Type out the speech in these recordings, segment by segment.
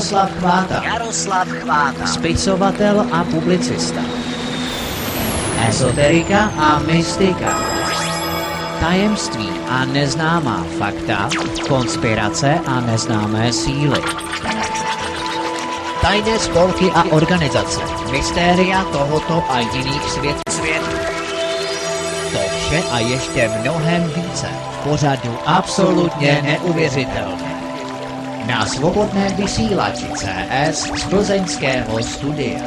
Jaroslav Chváta. Jaroslav Chváta. Spisovatel a publicista. Esoterika a mystika. Tajemství a neznámá fakta, konspirace a neznámé síly. Tajné spolky a organizace, mystéria tohoto a jiných světů. Svět. To vše a ještě mnohem více. v Pořadu absolutně neuvěřitelné. Na svobodné vysílači CS z plzeňského studia.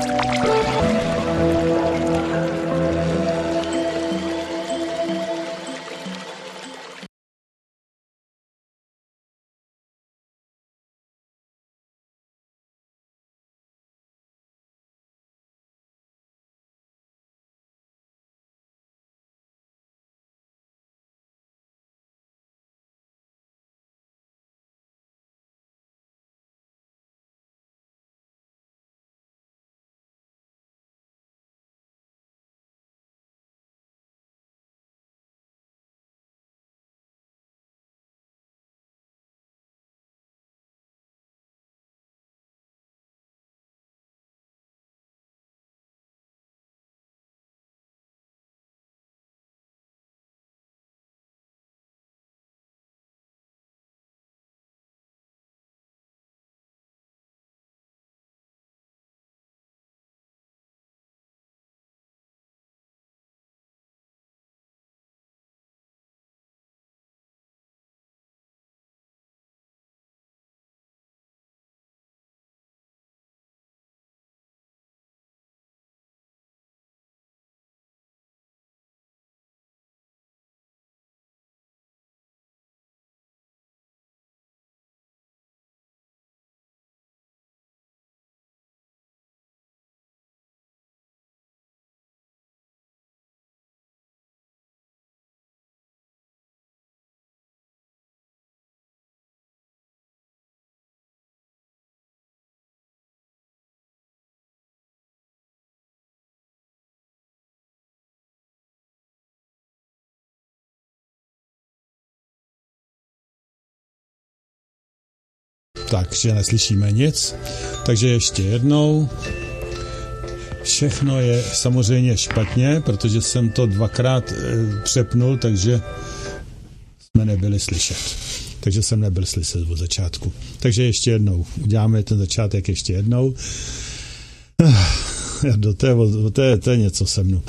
Takže neslyšíme nic. Takže ještě jednou. Všechno je samozřejmě špatně, protože jsem to dvakrát e, přepnul, takže jsme nebyli slyšet. Takže jsem nebyl slyšet od začátku. Takže ještě jednou. Uděláme ten začátek ještě jednou. Do té, to, je, to je něco se mnou.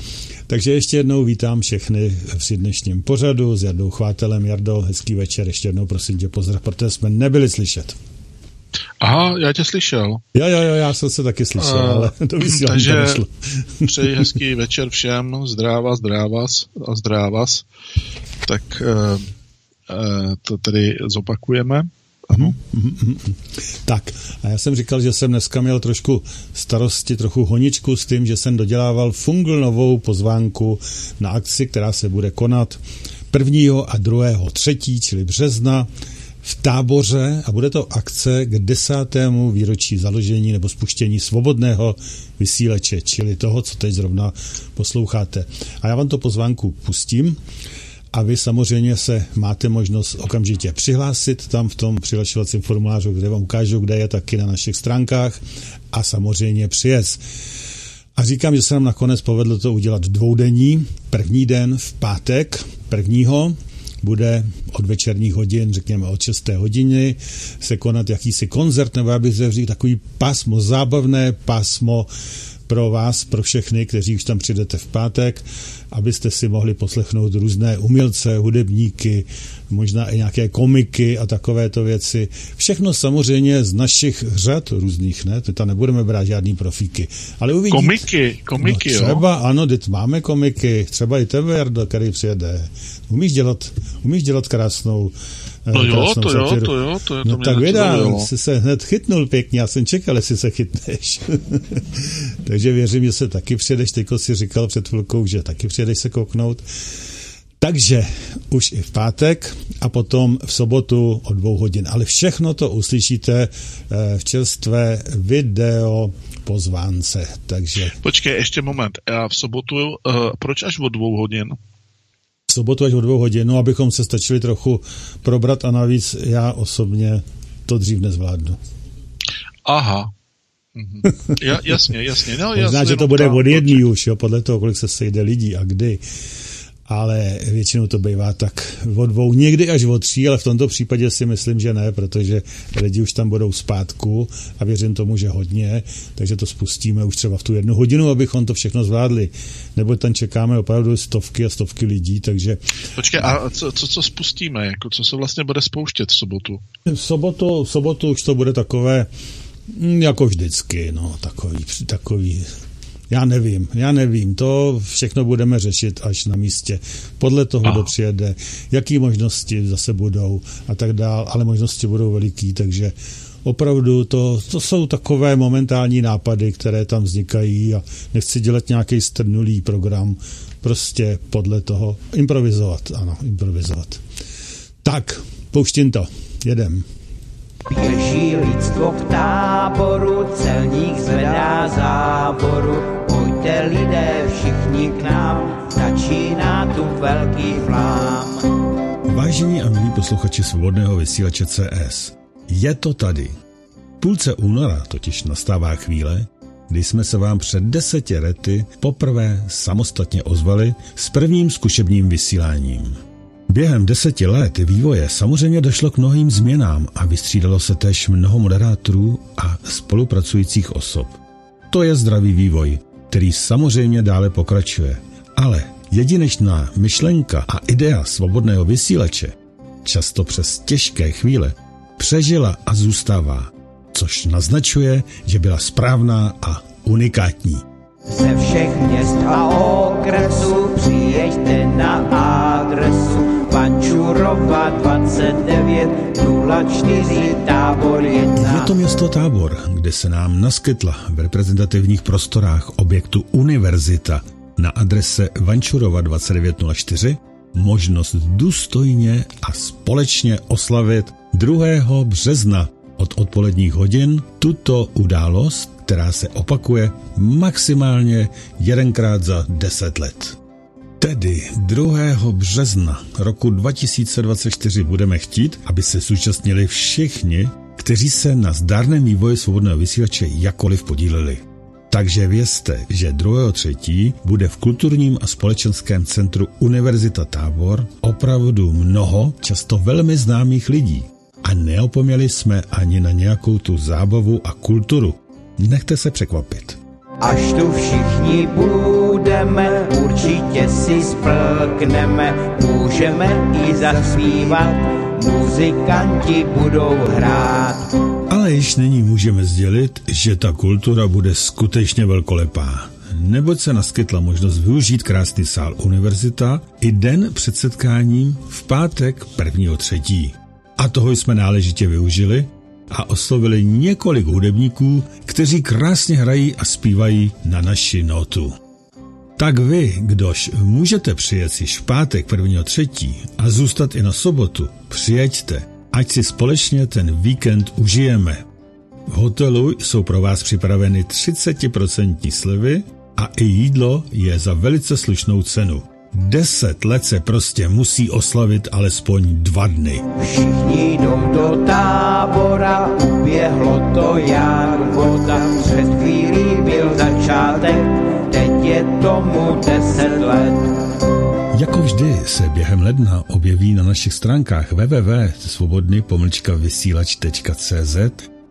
Takže ještě jednou vítám všechny v dnešním pořadu s Jardou Chvátelem. Jardo, hezký večer. Ještě jednou prosím tě pozdrav, protože jsme nebyli slyšet. Aha, já tě slyšel. Jo, jo, jo, já jsem se taky slyšel, uh, ale to vysílání Takže přeji hezký večer všem, zdrávas, zdrávas a zdrávas. Tak uh, uh, to tedy zopakujeme. Ano. Mm-hmm. Tak, a já jsem říkal, že jsem dneska měl trošku starosti, trochu honičku s tím, že jsem dodělával fungl novou pozvánku na akci, která se bude konat 1. a 2. 3. čili března v táboře a bude to akce k desátému výročí založení nebo spuštění svobodného vysíleče, čili toho, co teď zrovna posloucháte. A já vám to pozvánku pustím a vy samozřejmě se máte možnost okamžitě přihlásit tam v tom přihlašovacím formulářu, kde vám ukážu, kde je taky na našich stránkách a samozřejmě přijet. A říkám, že se nám nakonec povedlo to udělat dvoudenní. První den v pátek, prvního, bude od večerních hodin, řekněme od 6. hodiny, se konat jakýsi koncert, nebo aby se říct takový pasmo, zábavné pasmo pro vás, pro všechny, kteří už tam přijdete v pátek, abyste si mohli poslechnout různé umělce, hudebníky, možná i nějaké komiky a takovéto věci. Všechno samozřejmě z našich řad různých, ne? Teď nebudeme brát žádný profíky. Ale uvidíte. Komiky, komiky, no, třeba, jo? ano, teď máme komiky, třeba i tebe, Jardo, který přijede. Umíš dělat, umíš dělat krásnou No jo, to jo, to jo, to je No to tak vydá, jsi se hned chytnul pěkně, já jsem čekal, jestli se chytneš. Takže věřím, že se taky přijedeš, teďko si říkal před chvilkou, že taky přijedeš se kouknout. Takže už i v pátek a potom v sobotu o dvou hodin. Ale všechno to uslyšíte eh, v čerstvé video pozvánce. Takže... Počkej, ještě moment. Já v sobotu, uh, proč až o dvou hodin? V sobotu až o dvou hodin, no, abychom se stačili trochu probrat a navíc já osobně to dřív nezvládnu. Aha. Mhm. Ja, jasně, jasně. No, Možná, že to no, bude tam, od jedný už, jo, podle toho, kolik se sejde lidí a kdy. Ale většinou to bývá tak od dvou, někdy až od tří, ale v tomto případě si myslím, že ne, protože lidi už tam budou zpátku a věřím tomu, že hodně, takže to spustíme už třeba v tu jednu hodinu, abychom to všechno zvládli. Nebo tam čekáme opravdu stovky a stovky lidí, takže Počkej, a co, co, co spustíme? Jako, co se vlastně bude spouštět v sobotu? v sobotu, v sobotu už to bude takové, mm, jako vždycky, no, takový, takový, já nevím, já nevím, to všechno budeme řešit až na místě. Podle toho, kdo přijede, jaký možnosti zase budou a tak dál, ale možnosti budou veliký, takže opravdu to, to jsou takové momentální nápady, které tam vznikají a nechci dělat nějaký strnulý program, prostě podle toho improvizovat, ano, improvizovat. Tak, pouštím to, jedem. Běží lidstvo k táboru, celník zvedá záboru. Pojďte lidé všichni k nám, začíná tu velký flám. Vážení a milí posluchači svobodného vysílače CS, je to tady. Půlce února totiž nastává chvíle, kdy jsme se vám před deseti lety poprvé samostatně ozvali s prvním zkušebním vysíláním. Během deseti let vývoje samozřejmě došlo k mnohým změnám a vystřídalo se též mnoho moderátorů a spolupracujících osob. To je zdravý vývoj, který samozřejmě dále pokračuje. Ale jedinečná myšlenka a idea svobodného vysílače, často přes těžké chvíle, přežila a zůstává, což naznačuje, že byla správná a unikátní. Ze všech měst a okresů přijeďte na adresu Pančurova 29 04 tábor 1. Je to město Tábor, kde se nám naskytla v reprezentativních prostorách objektu Univerzita na adrese Vančurova 2904 možnost důstojně a společně oslavit 2. března od odpoledních hodin tuto událost, která se opakuje maximálně jedenkrát za 10 let. Tedy 2. března roku 2024 budeme chtít, aby se zúčastnili všichni, kteří se na zdárném vývoji svobodného vysílače jakkoliv podíleli. Takže vězte, že 2.3. bude v kulturním a společenském centru Univerzita Tábor opravdu mnoho, často velmi známých lidí. A neopomněli jsme ani na nějakou tu zábavu a kulturu. Nechte se překvapit. Až tu všichni budeme, určitě si splkneme, můžeme i zaspívat, muzikanti budou hrát. Ale již nyní můžeme sdělit, že ta kultura bude skutečně velkolepá. Neboť se naskytla možnost využít krásný sál univerzita i den před setkáním v pátek 1. třetí. A toho jsme náležitě využili a oslovili několik hudebníků, kteří krásně hrají a zpívají na naši notu. Tak vy, kdož můžete přijet již v pátek 1. třetí a zůstat i na sobotu, přijeďte, ať si společně ten víkend užijeme. V hotelu jsou pro vás připraveny 30% slevy a i jídlo je za velice slušnou cenu. Deset let se prostě musí oslavit alespoň dva dny. Všichni jdou do tábora, uběhlo to jak voda. Před chvílí byl začátek, je tomu deset let. Jako vždy se během ledna objeví na našich stránkách www.svobodny-vysílač.cz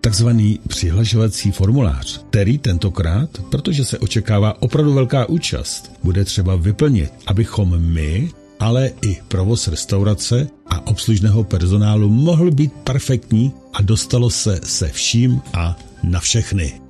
takzvaný přihlašovací formulář, který tentokrát, protože se očekává opravdu velká účast, bude třeba vyplnit, abychom my, ale i provoz restaurace a obslužného personálu mohl být perfektní a dostalo se se vším a na všechny.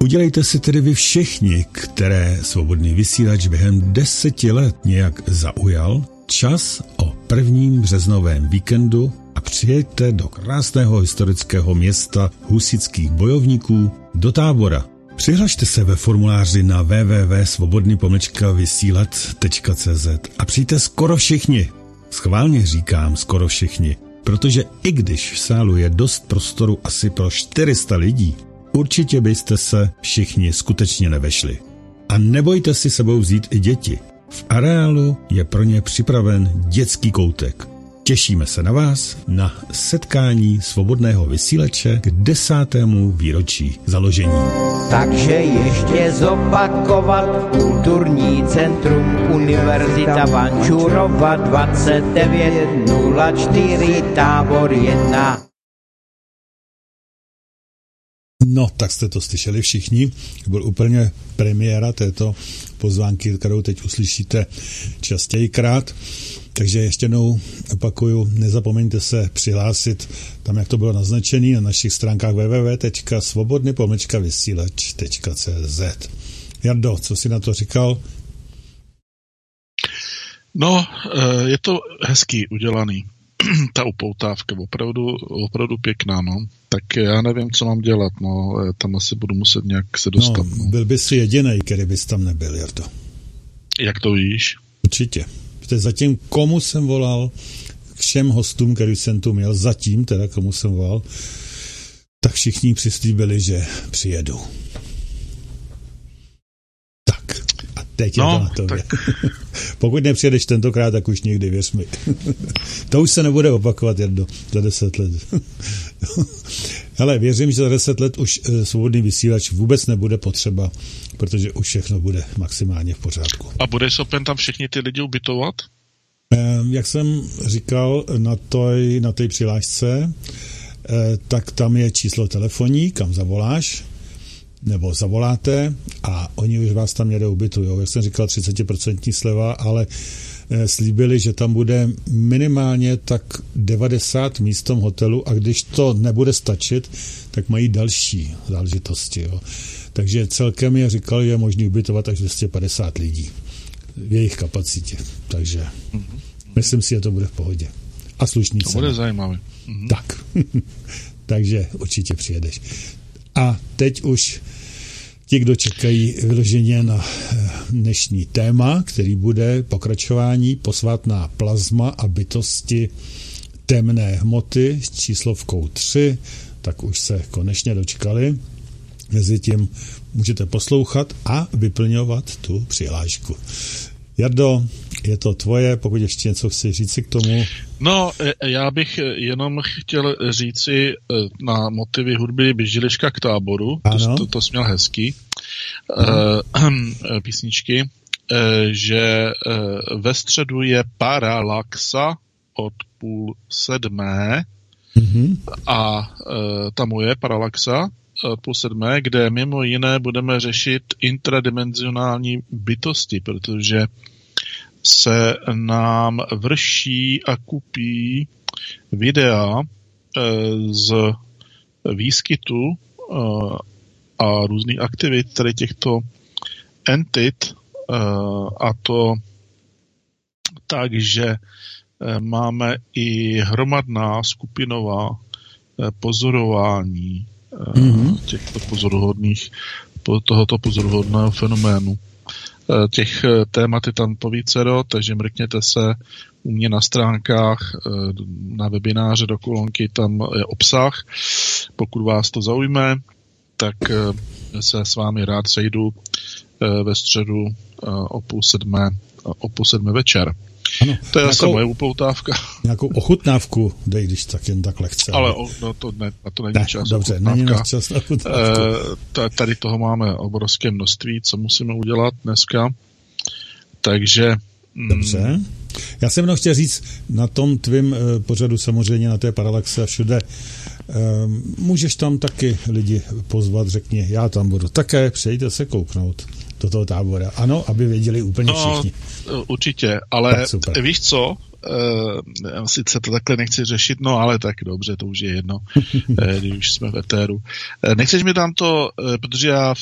Udělejte si tedy vy všichni, které svobodný vysílač během deseti let nějak zaujal, čas o prvním březnovém víkendu a přijeďte do krásného historického města husických bojovníků do tábora. Přihlašte se ve formuláři na www.svobodny-vysílat.cz a přijďte skoro všichni. Schválně říkám skoro všichni, protože i když v sálu je dost prostoru asi pro 400 lidí, určitě byste se všichni skutečně nevešli. A nebojte si sebou vzít i děti. V areálu je pro ně připraven dětský koutek. Těšíme se na vás na setkání svobodného vysílače k desátému výročí založení. Takže ještě zopakovat Kulturní centrum Univerzita Vančurova 2904 tábor 1. No, tak jste to slyšeli všichni. Byl úplně premiéra této pozvánky, kterou teď uslyšíte častějikrát. Takže ještě jednou opakuju, nezapomeňte se přihlásit tam, jak to bylo naznačené na našich stránkách www.svobodny-vysílač.cz Jardo, co si na to říkal? No, eh, je to hezký udělaný. Ta upoutávka, opravdu, opravdu pěkná, no. Tak já nevím, co mám dělat, no. Tam asi budu muset nějak se dostat. No, no. byl bys si jediný, který bys tam nebyl, Jardo. Jak to víš? Určitě. Protože zatím komu jsem volal, všem hostům, který jsem tu měl, zatím teda komu jsem volal, tak všichni přislíbili, že přijedu. Teď no, je to na tobě. Tak... Pokud nepřijedeš tentokrát, tak už nikdy, věř mi. to už se nebude opakovat, jedno za deset let. Hele, věřím, že za deset let už eh, svobodný vysílač vůbec nebude potřeba, protože už všechno bude maximálně v pořádku. A bude schopen tam všichni ty lidi ubytovat? Ehm, jak jsem říkal na té na přihlášce, eh, tak tam je číslo telefoní, kam zavoláš, nebo zavoláte a oni už vás tam někde ubytují. Jak jsem říkal, 30% sleva, ale eh, slíbili, že tam bude minimálně tak 90 míst v tom hotelu a když to nebude stačit, tak mají další záležitosti. Jo. Takže celkem je říkal, že je možný ubytovat až 250 lidí v jejich kapacitě. Takže mm-hmm. myslím si, že to bude v pohodě. A slušný To bude zajímavé. Mm-hmm. Tak. Takže určitě přijedeš. A teď už ti, kdo čekají vyloženě na eh, dnešní téma, který bude pokračování posvátná plazma a bytosti temné hmoty s číslovkou 3, tak už se konečně dočkali. Mezitím můžete poslouchat a vyplňovat tu přihlášku. Jardo, je to tvoje, pokud ještě něco chci říci k tomu. No, e, já bych jenom chtěl říci e, na motivy hudby Běžiliška k táboru, ano. to, to, to směl hezký, uh, písničky, že ve středu je Paralaxa od půl sedmé mm-hmm. a tam je Paralaxa od půl sedmé, kde mimo jiné budeme řešit intradimenzionální bytosti, protože se nám vrší a kupí videa eh, z výskytu eh, a různých aktivit tady těchto entit eh, a to tak, že máme i hromadná skupinová pozorování mm-hmm. těchto pozoruhodných, tohoto pozoruhodného fenoménu. Eh, těch eh, témat je tam povícero, takže mrkněte se u mě na stránkách, eh, na webináře do kolonky, tam je obsah. Pokud vás to zaujme, tak se s vámi rád sejdu ve středu o půl sedmé, o půl sedmé večer. Ano, to je nějakou, zase moje upoutávka. Nějakou ochutnávku dej, když tak jen tak lehce. Ale o, no to ne, na to není ne, čas. Dobře, není na čas na e, Tady toho máme obrovské množství, co musíme udělat dneska. Takže... Mm, dobře. Já jsem jenom chtěl říct, na tom tvým e, pořadu samozřejmě, na té paralaxe a všude, e, můžeš tam taky lidi pozvat, řekni, já tam budu také, přejďte se kouknout do toho tábora. Ano, aby věděli úplně no, všichni. Určitě, ale víš co, Uh, sice to takhle nechci řešit, no ale tak dobře, to už je jedno, uh, když už jsme v etéru. Uh, nechceš mi tam to, protože já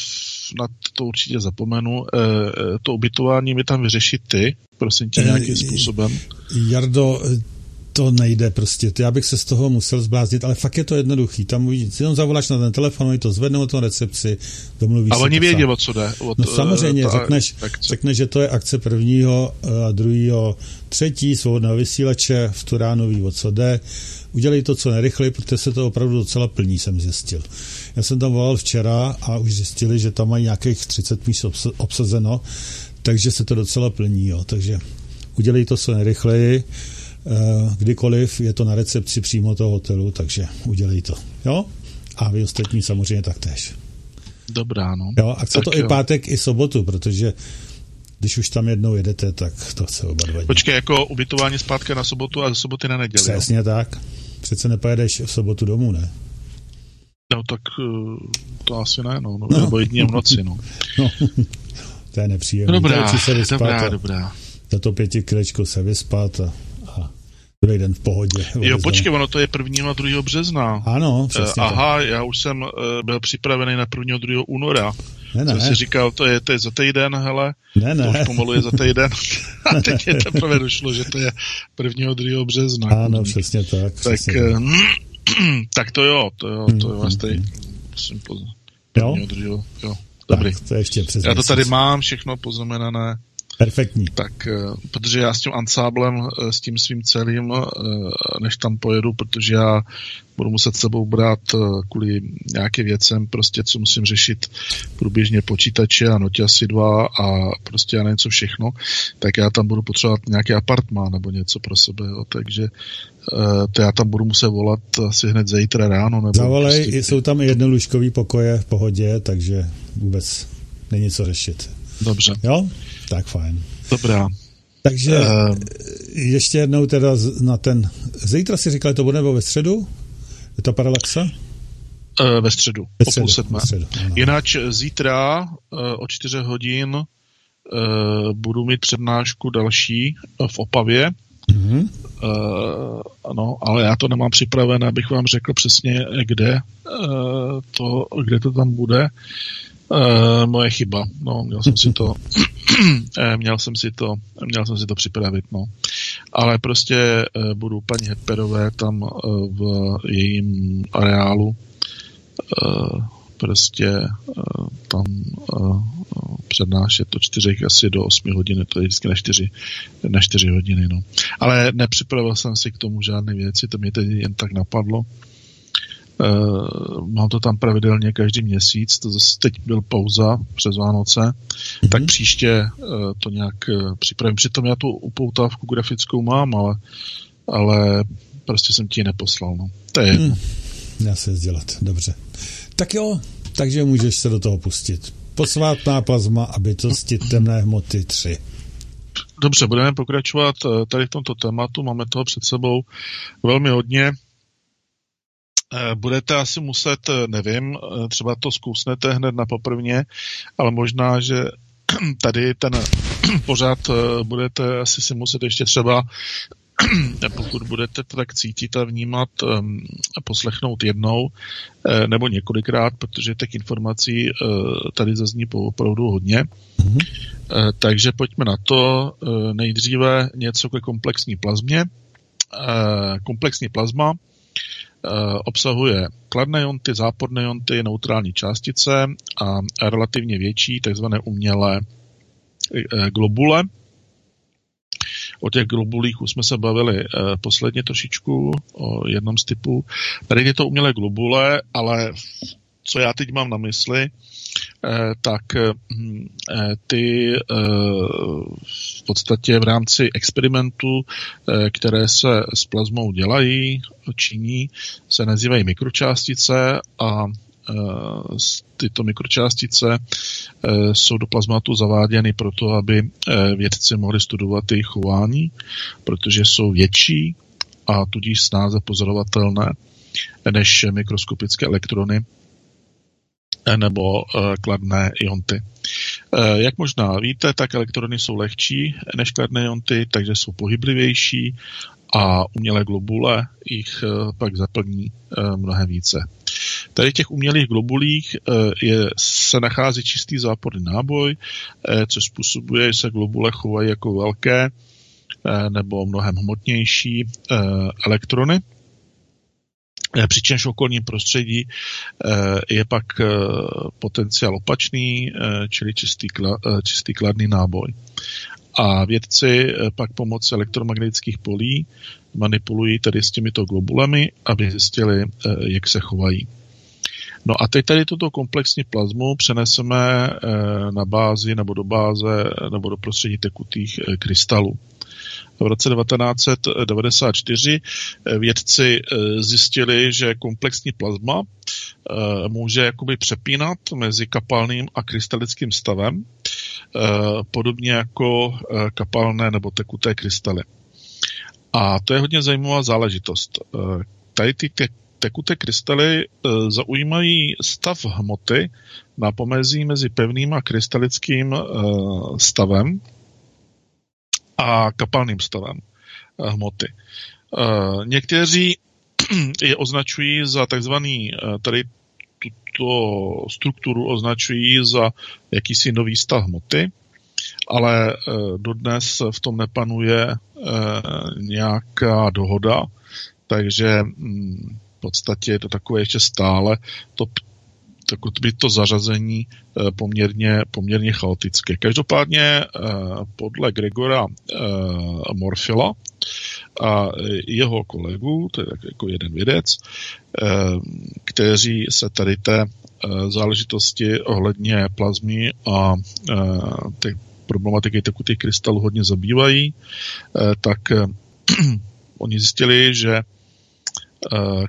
na to určitě zapomenu, to ubytování mi tam vyřešit ty, prosím tě, nějakým způsobem. Jardo, to nejde prostě. Já bych se z toho musel zbláznit, ale fakt je to jednoduchý. Tam jenom zavoláš na ten telefon, oni to zvednou to recepci, domluvíš A oni vědí, o co jde. O no samozřejmě, to, řekneš, řekneš, že to je akce prvního a druhého, třetí svobodného vysílače v tu ráno ví, o co jde. Udělej to co nejrychleji, protože se to opravdu docela plní, jsem zjistil. Já jsem tam volal včera a už zjistili, že tam mají nějakých 30 míst obsazeno, takže se to docela plní, jo. Takže udělej to co nejrychleji kdykoliv, je to na recepci přímo toho hotelu, takže udělej to. Jo? A vy ostatní samozřejmě taktéž. Dobrá, no. Jo, a chce to jo. i pátek, i sobotu, protože když už tam jednou jedete, tak to chce oba dva. Počkej, jako ubytování zpátky na sobotu a soboty na neděli. Přesně jo? tak. Přece nepojedeš v sobotu domů, ne? No tak eh, to asi ne, no. no. Nebo jedině v noci, no. no. to je nepříjemné. Dobrá, se dobrá, dobrá. Za to pěti se vyspat a druhý den v pohodě. Jo, počkej, ono to je 1. a 2. března. Ano, přesně. Uh, aha, tak. já už jsem uh, byl připravený na 1. a 2. února. Ne, ne. Jsem si říkal, to je, to je za týden, hele. Ne, ne. To už pomalu je za týden. a teď je teprve došlo, že to je 1. a 2. března. Ano, přesně tak. Přesně tak, tak. tak to jo, to jo, to jo, vás tady musím poznat. Jo? jo. Dobrý. Tak, to ještě přes Já to tady mám všechno poznamenané. Perfektní. Tak, eh, protože já s tím ansáblem, eh, s tím svým celým, eh, než tam pojedu, protože já budu muset sebou brát kvůli nějakým věcem, prostě co musím řešit průběžně počítače a asi dva a prostě já nevím co všechno, tak já tam budu potřebovat nějaký apartmán nebo něco pro sebe, jo, takže to já tam budu muset volat asi hned zítra ráno. Nebo Zavolej, prostě... jsou tam i jednolůžkový pokoje v pohodě, takže vůbec není co řešit. Dobře. Jo? Tak fajn. Dobrá. Takže uh, ještě jednou teda na ten... Zítra si říkali, to bude nebo ve středu? Je to parallaxa? Uh, ve středu, ve středu, o půl sedmé. Středu, Jináč zítra uh, o čtyři hodin uh, budu mít přednášku další v Opavě. Mm-hmm. Uh, ano, ale já to nemám připravené, abych vám řekl přesně, kde, uh, to, kde to tam bude. Uh, moje chyba. No, měl jsem si to Eh, měl jsem si to, měl jsem si to připravit, no. Ale prostě eh, budu paní Hepperové tam eh, v jejím areálu prostě tam přednášet to čtyřech asi do 8 hodin, to je vždycky na 4, na 4 hodiny, no. Ale nepřipravil jsem si k tomu žádné věci, to mě teď jen tak napadlo. Uh, mám to tam pravidelně každý měsíc, to zase teď byl pauza přes Vánoce, mm-hmm. tak příště uh, to nějak uh, připravím. Přitom já tu upoutávku grafickou mám, ale, ale prostě jsem ti ji neposlal. No. To je jedno. Hmm. Já se dělat, dobře. Tak jo, takže můžeš se do toho pustit. Posvátná plazma a bytosti temné hmoty 3. Dobře, budeme pokračovat tady v tomto tématu. Máme toho před sebou velmi hodně. Eh, budete asi muset, eh, nevím, eh, třeba to zkusnete hned na poprvně, ale možná, že tady ten pořád budete asi si muset ještě třeba pokud budete to tak cítit a vnímat, poslechnout jednou nebo několikrát, protože těch informací tady zazní opravdu hodně. Mm-hmm. Takže pojďme na to. Nejdříve něco ke komplexní plazmě. Komplexní plazma obsahuje kladné jonty, záporné jonty, neutrální částice a relativně větší takzvané umělé eh, globule. O těch globulích už jsme se bavili eh, posledně trošičku o jednom z typů. Tady je to umělé globule, ale co já teď mám na mysli, Eh, tak hm, eh, ty eh, v podstatě v rámci experimentů, které se s plazmou dělají, činí, se nazývají mikročástice a tyto mikročástice jsou do plazmatu zaváděny proto, aby vědci mohli studovat jejich chování, protože jsou větší a tudíž snáze pozorovatelné než mikroskopické elektrony, nebo eh, kladné ionty. Eh, jak možná víte, tak elektrony jsou lehčí než kladné ionty, takže jsou pohyblivější a umělé globule jich eh, pak zaplní mnohem více. Tady těch umělých globulích je, se nachází čistý záporný náboj, což způsobuje, že se globule chovají jako velké nebo mnohem hmotnější elektrony, Eh, přičemž v okolním prostředí eh, je pak eh, potenciál opačný, čili čistý, čistý kladný náboj. A vědci pak pomocí elektromagnetických polí manipulují tedy s těmito globulemi, aby zjistili, jak se chovají. No a teď tady tuto komplexní plazmu přeneseme na bázi nebo do báze nebo do prostředí tekutých krystalů. V roce 1994 vědci zjistili, že komplexní plazma může jakoby přepínat mezi kapalným a krystalickým stavem, podobně jako kapalné nebo tekuté krystaly. A to je hodně zajímavá záležitost. Tady ty tekuté krystaly zaujímají stav hmoty na pomezí mezi pevným a krystalickým stavem a kapalným stavem e, hmoty. Někteří je označují za takzvaný, tady tuto strukturu označují za jakýsi nový stav hmoty, ale dodnes v tom nepanuje nějaká dohoda, takže mm, podstatě je to takové ještě stále to, tak by to zařazení eh, poměrně, poměrně chaotické. Každopádně eh, podle Gregora eh, Morfila a jeho kolegů, to je jako jeden vědec, kteří se tady té záležitosti ohledně plazmy a ty problematiky tekutých krystalů hodně zabývají, tak oni zjistili, že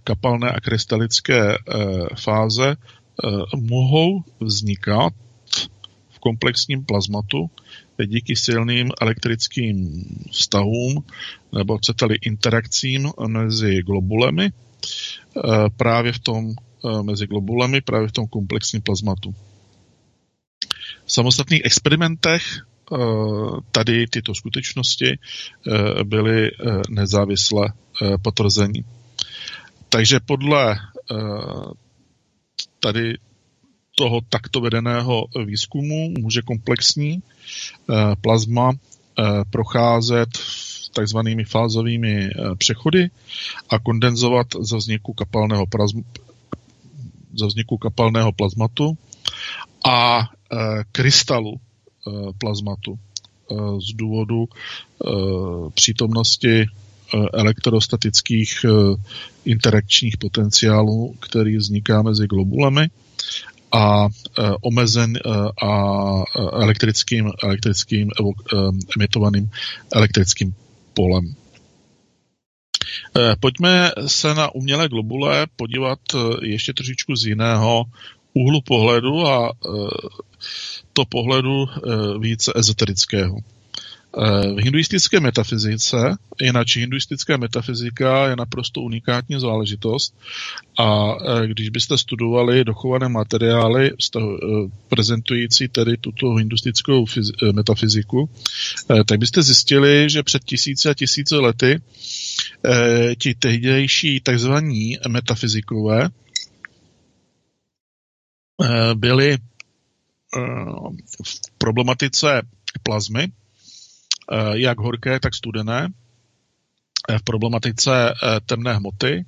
kapalné a krystalické fáze mohou vznikat v komplexním plazmatu díky silným elektrickým vztahům nebo chcete-li interakcím mezi globulemi právě v tom mezi globulemi právě v tom komplexním plazmatu. V samostatných experimentech tady tyto skutečnosti byly nezávisle potvrzení. Takže podle eh, tady toho takto vedeného výzkumu. Může komplexní eh, plazma eh, procházet takzvanými fázovými přechody a kondenzovat za vzniku kapalného, plazm, za vzniku kapalného plazmatu a krystalu plazmatu z důvodu přítomnosti Eh, elektrostatických eh, interakčních potenciálů, který vzniká mezi globulemi a eh, omezen a elektrickým, elektrickým emitovaným elektrickým polem. Pojďme se na umělé globule podívat ještě trošičku z jiného úhlu pohledu a to pohledu více ezoterického. Eh, v hinduistické metafyzice, jinak hinduistická metafyzika je naprosto unikátní záležitost a eh, když byste studovali dochované materiály eh, prezentující tedy tuto hinduistickou metafyziku, tak byste zjistili, že před tisíce a tisíce lety ti tehdejší takzvaní metafyzikové byli v problematice plazmy, jak horké, tak studené eh, v problematice eh, temné hmoty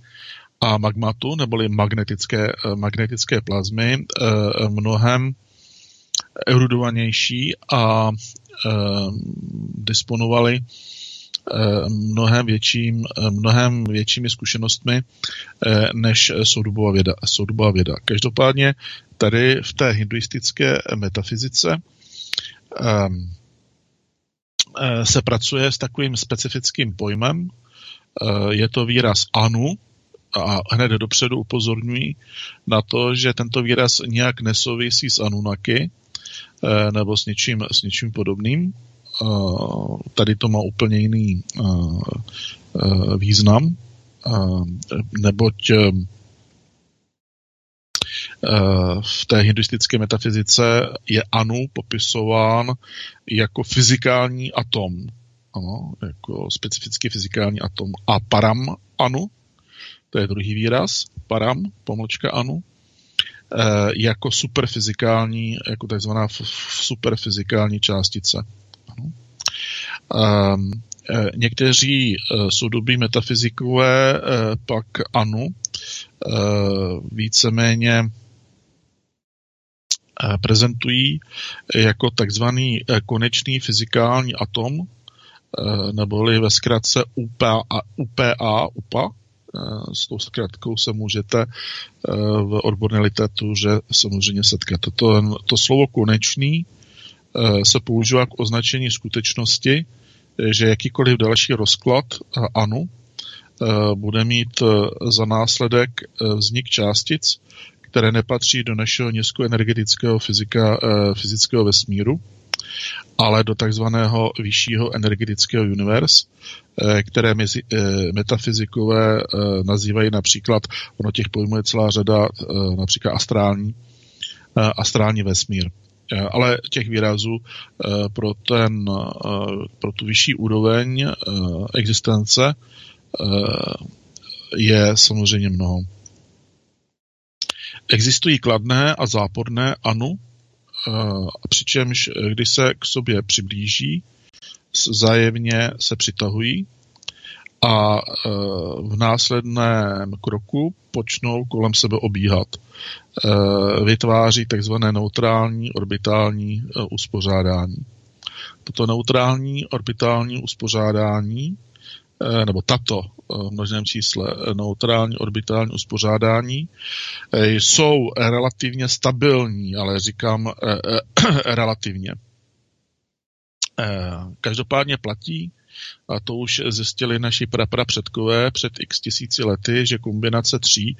a magmatu, neboli magnetické, magnetické plazmy, mnohem erudovanější a disponovali mnohem, větším, mnohem většími zkušenostmi než soudobová věda. Soudobová věda. Každopádně tady v té hinduistické metafyzice Eh, se pracuje s takovým specifickým pojmem. Eh, je to výraz anu a hned dopředu upozorňují na to, že tento výraz nějak nesouvisí s anunaky eh, nebo s něčím, s něčím podobným. Tady to má úplně jiný význam, neboť v té hinduistické metafyzice je Anu popisován jako fyzikální atom. Ano, jako specificky fyzikální atom. A param Anu, to je druhý výraz, param, pomlčka Anu, eh, jako superfyzikální, jako takzvaná superfyzikální částice. Ano. Um, Někteří soudobí metafyzikové pak Anu víceméně Eh, prezentují jako takzvaný eh, konečný fyzikální atom, eh, neboli ve zkratce UPA, UPA, UPA, s tou zkratkou se můžete v odborné literatuře samozřejmě setkat. To, to slovo konečný se používá k označení skutečnosti, že jakýkoliv další rozklad anu bude mít za následek vznik částic, které nepatří do našeho nízkoenergetického fyzika, fyzického vesmíru, ale do takzvaného vyššího energetického univerz, eh, které mezi, eh, metafyzikové eh, nazývají například, ono těch pojmů je celá řada, například astrální, astrální vesmír. Ale těch výrazů pro, ten, pro tu vyšší úroveň existence je samozřejmě mnoho. Existují kladné a záporné anu, a přičemž, eh, když se k sobě přiblíží, zájemně se přitahují a eh, v následném kroku počnou kolem sebe obíhat. Eh, vytváří takzvané neutrální orbitální uspořádání. Toto neutrální orbitální uspořádání Eh, nebo tato eh, v množném čísle eh, neutrální orbitální uspořádání jsou relativně stabilní, ale říkám relativně. Každopádně platí, a to už zjistili naši prapra předkové před x tisíci lety, že kombinace tří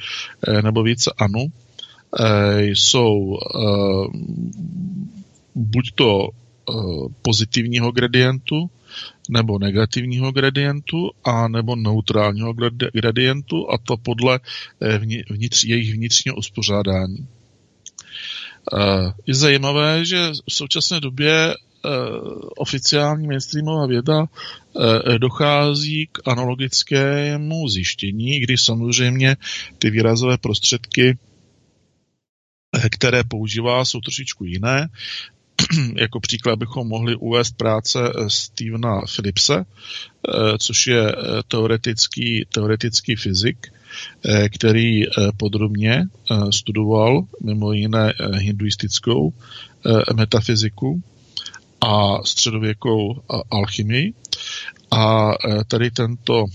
nebo více anu jsou buď to pozitivního gradientu, nebo negativního gradientu a nebo neutrálního gradientu a to podle eh, vnitř, jejich vnitřního uspořádání. Eh, je zajímavé, že v současné době eh, oficiální mainstreamová věda dochází k analogickému zjištění, kdy samozřejmě ty výrazové prostředky které používá, jsou trošičku jiné. jako příklad bychom mohli uvést práce eh, Stevena Philipse, eh, což je eh, teoretický, teoretický fyzik, který podrobně studoval mimo jiné hinduistickou metafyziku a středověkou alchymii. A tady tento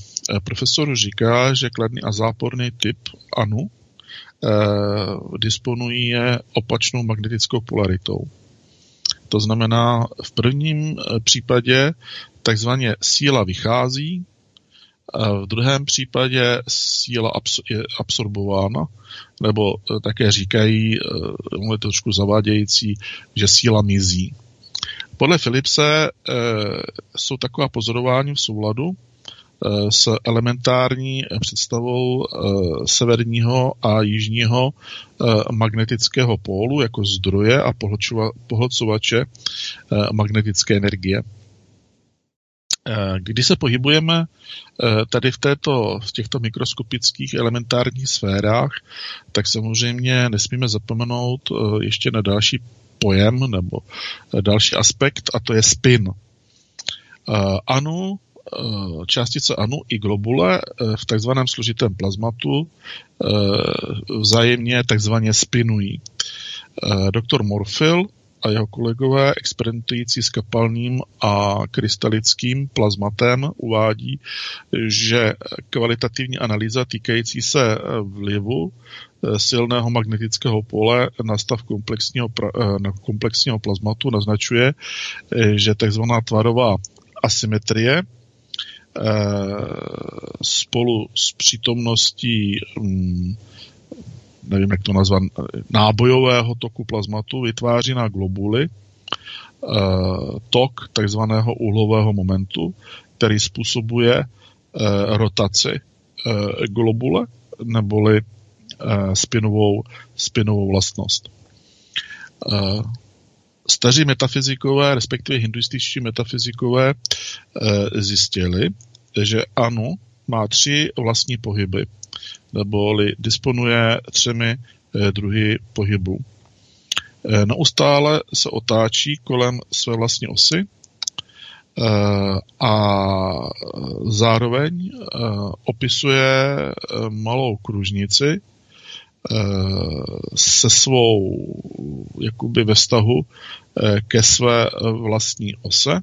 profesor říká, že kladný a záporný typ anu disponuje opačnou magnetickou polaritou. To znamená, v prvním eh, případě takzvaně síla vychází, v druhém případě síla je absorbována, nebo eh, také říkají, je to trošku zavádějící, že síla mizí. Podle Philipse jsou taková pozorování v souladu Eh, s elementární představou eh, severního a jižního eh, magnetického pólu jako zdroje a pohlcovače magnetické energie. Když se pohybujeme tady v, této, v těchto mikroskopických elementárních sférách, tak samozřejmě nesmíme zapomenout ještě na další pojem nebo další aspekt a to je spin. Anu Eh, částice anu i globule eh, v takzvaném složitém plazmatu eh, vzájemně takzvaně spinují. Doktor Morfil a jeho kolegové experimentující s kapalným a krystalickým plazmatem uvádí, že kvalitativní analýza týkající se vlivu silného magnetického pole na stav komplexního, na komplexního plazmatu naznačuje, že tzv. tvarová asymetrie Eh, spolu s přítomností hm, nevím, jak to nazvat, nábojového toku plazmatu vytváří na globuli eh, tok takzvaného uhlového momentu, který způsobuje eh, rotaci globule neboli spinovou, spinovou vlastnost staří metafyzikové, respektive hinduističtí metafyzikové, eh, zjistili, že Anu má tři vlastní pohyby, neboli disponuje třemi eh, druhy pohybů. Eh, neustále se otáčí kolem své vlastní osy a zároveň opisuje malou kružnici, se svou jakoby ve vztahu eh, ke své eh, vlastní ose.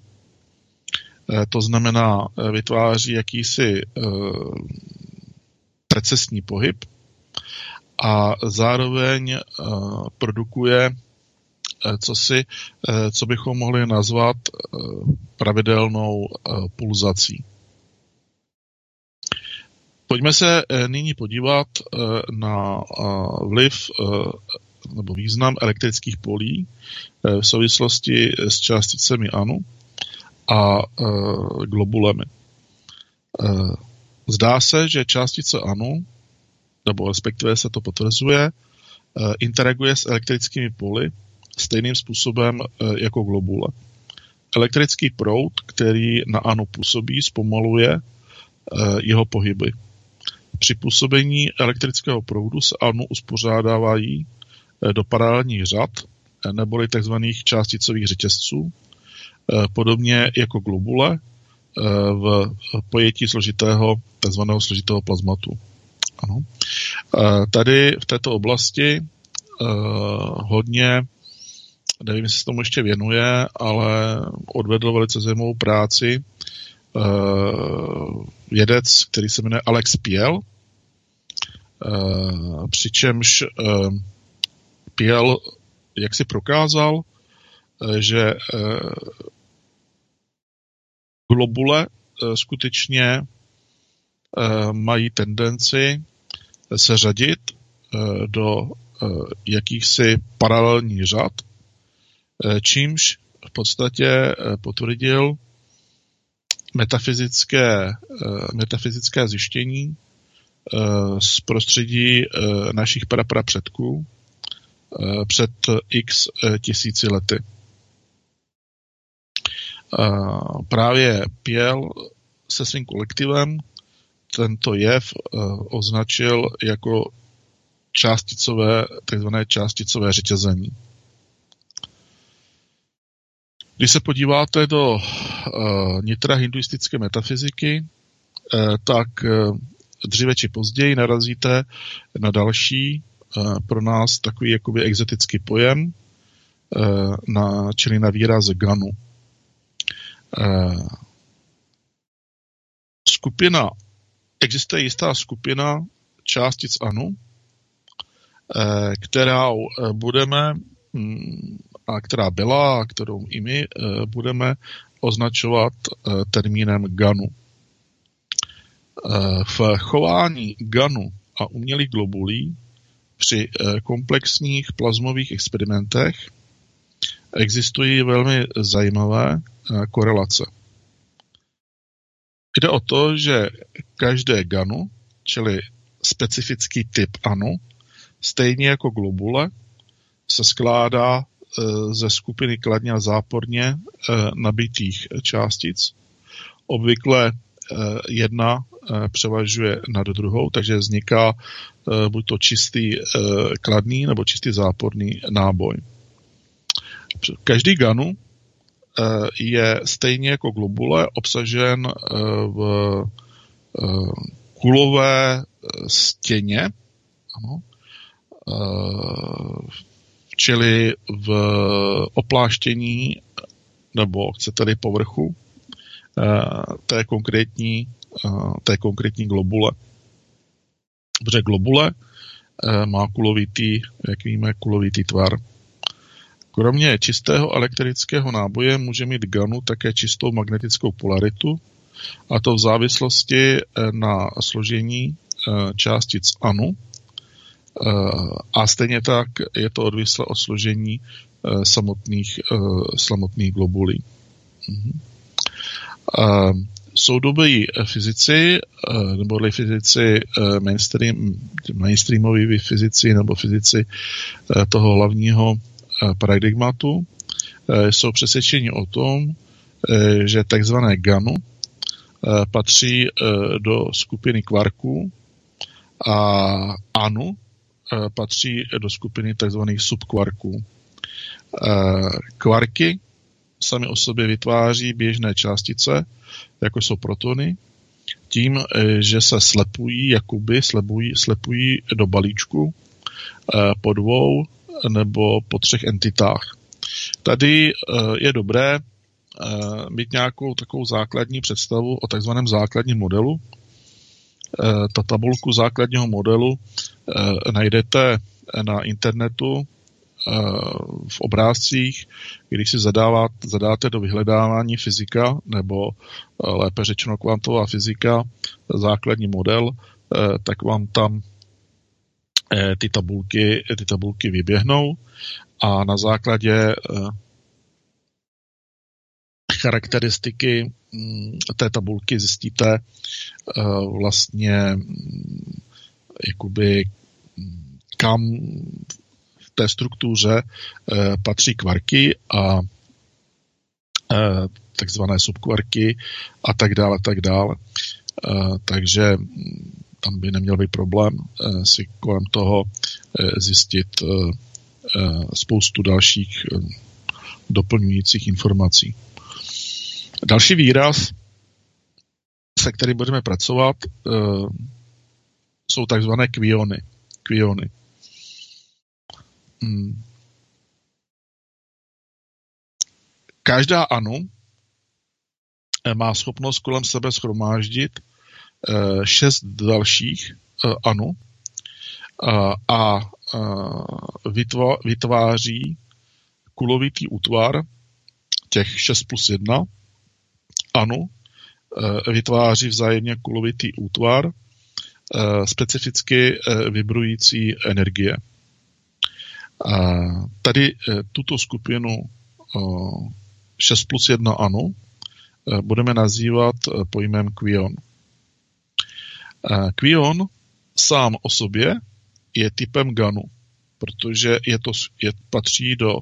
Eh, to znamená, vytváří jakýsi precesní pohyb a zároveň produkuje co, si, co bychom mohli nazvat pravidelnou pulzací. Pojďme se nyní podívat na vliv nebo význam elektrických polí v souvislosti s částicemi ANU a globulemi. Zdá se, že částice ANU, nebo respektive se to potvrzuje, Eh, interaguje s elektrickými poli stejným způsobem eh, jako globule. Elektrický proud, který na ano působí, zpomaluje eh, jeho pohyby. Při působení elektrického proudu se anu uspořádávají do paralelních řad, neboli tzv. částicových řetězců, podobně jako globule v pojetí složitého, tzv. složitého plazmatu. Ano. Tady v této oblasti hodně, nevím, jestli se tomu ještě věnuje, ale odvedl velice zajímavou práci vědec, který se jmenuje Alex Piel, přičemž Piel jak si prokázal, uh, že uh, globule uh, skutečně mají tendenci se řadit eh, do eh, jakýchsi paralelních řad, eh, čímž v podstatě potvrdil metafyzické, metafyzické zjištění z prostředí našich praprapředků před x tisíci lety. Právě Piel se svým kolektivem tento jev eh, označil jako částicové, takzvané částicové řetězení. Když se podíváte do nitra hinduistické metafyziky, tak dříve či později narazíte na další, pro nás takový jakoby exotický pojem, uh, na, čili na výraz ganu. Uh, skupina existuje jistá skupina částic ANU, eh, která budeme mm, a která byla a kterou i my budeme označovat termínem GANu. V chování GANu a umělých globulí při komplexních plazmových experimentech existují velmi zajímavé korelace. Jde o to, že každé GANu, čili specifický typ ANU, stejně jako globule, se skládá e, ze skupiny kladně a záporně nabitých částic. Obvykle jedna převažuje nad druhou, takže vzniká buď to čistý kladný nebo čistý záporný náboj. Každý GANu Eh, je stejně jako globule obsažen eh, v eh, kulové stěně, ano, čili v opláštění nebo chcete-li povrchu té konkrétní, té konkrétní globule. Protože globule má kulovitý, jak víme, kulovitý tvar. Kromě čistého elektrického náboje může mít GANu také čistou magnetickou polaritu, a to v závislosti eh, na složení eh, částic ANU, a stejně tak je to odvislé od složení samotných, samotných globulí. Mhm. Soudobí fyzici, nebo fyzici mainstream, mainstreamoví fyzici nebo fyzici toho hlavního paradigmatu eh, jsou přesvědčeni o tom, eh, že takzvané GANu eh, patří do skupiny kvarků a ANU patří do skupiny takzvaných subkvarků. Kvarky sami o sobě vytváří běžné částice, jako jsou protony, tím, že se slepují, jakoby slepují, slepují do balíčku po dvou nebo po třech entitách. Tady eh, je dobré eh, mít nějakou takovou základní představu o takzvaném základním modelu. Eh, ta tabulku základního modelu najdete na internetu v obrázcích, když si zadávat, zadáte do vyhledávání fyzika, nebo lépe řečeno kvantová fyzika, základní model, tak vám tam ty tabulky, ty tabulky vyběhnou a na základě charakteristiky mm, té tabulky zjistíte vlastně mm, jakoby kam té struktuře eh, patří kvarky a eh, takzvané subkvarky a tak dále, tak dále. Eh, takže tam by neměl být problém si kolem toho zjistit spoustu dalších doplňujících informací. Další výraz, se kterým budeme pracovat, jsou takzvané kviony. kviony. Hmm. Každá anu eh, má schopnost kolem sebe schromáždit eh, šest dalších eh, anu a vytváří kulovitý útvar těch 6 plus 1 anu, vytváří vzájemně kulovitý útvar specificky vibrující energie. Tady eh, tuto skupinu 6 plus 1 ano eh, budeme nazývat eh, pojmem Quion. Quion sám o sobě je typem GANu, protože je to, je, patří do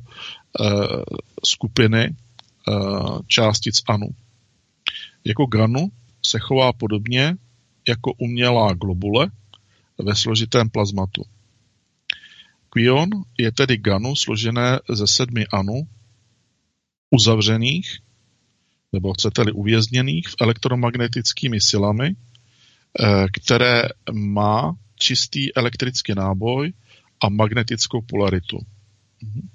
skupiny částic ANU. Jako GANu se chová podobně jako umělá globule ve složitém plazmatu. Quion je tedy GANu složené ze sedmi anů uzavřených, nebo chcete-li uvězněných v elektromagnetickými silami, eh, které má čistý elektrický náboj a magnetickou polaritu. Mhm.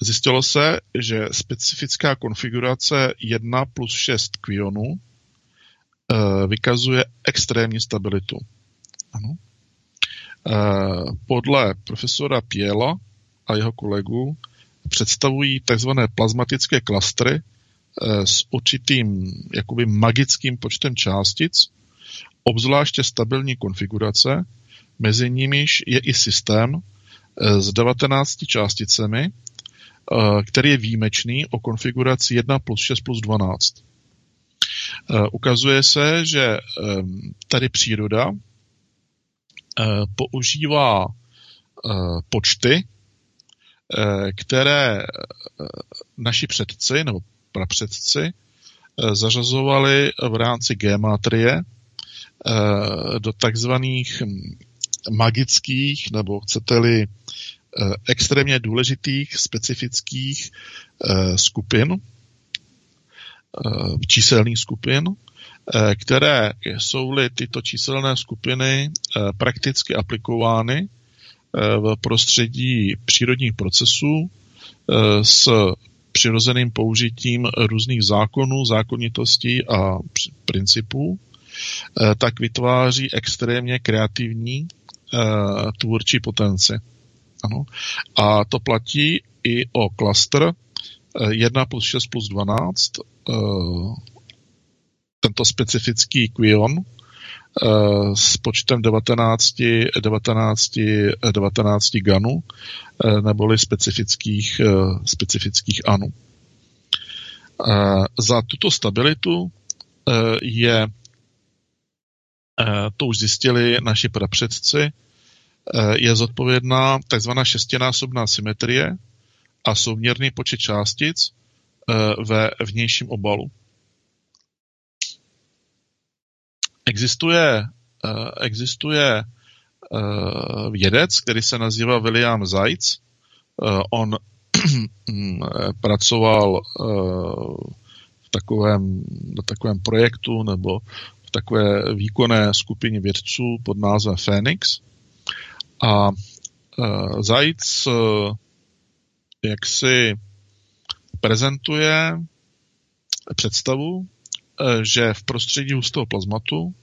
Zjistilo se, že specifická konfigurace 1 plus 6 kvionů eh, vykazuje extrémní stabilitu. Ano. Eh, podle profesora Piela a jeho kolegů představují tzv. plazmatické klastry eh, s určitým jakoby magickým počtem částic, obzvláště stabilní konfigurace, mezi nimiž je i systém eh, s 19 částicemi, který je výjimečný o konfiguraci 1 plus 6 plus 12. Ukazuje se, že tady příroda používá eh, počty, eh, které naši předci nebo prapředci zařazovali v rámci gematrie do takzvaných hm, magických nebo chcete-li extrémně důležitých specifických skupin, číselných skupin, Eh, které jsou-li tyto číselné skupiny eh, prakticky aplikovány eh, v prostředí přírodních procesů s přirozeným použitím různých zákonů, zákonitostí a principů, tak vytváří extrémně kreativní tvůrčí potenci. Ano. A to platí i o klaster 1 plus 6 plus 12 tento specifický Quion s počtem 19, 19, 19 ganů eh, neboli specifických, eh, specifických anů. Eh, za tuto stabilitu je, to už zjistili naši prapředci, je zodpovědná tzv. šestinásobná symetrie a souměrný počet částic ve vnějším obalu. Existuje, uh, existuje uh, vědec, který se nazývá William Zeitz. Uh, on pracoval uh, v takovém, na takovém projektu nebo v takové výkonné skupině vědců pod názvem Phoenix. A uh, jak si prezentuje představu, Eh, že v prostředí hustého plazmatu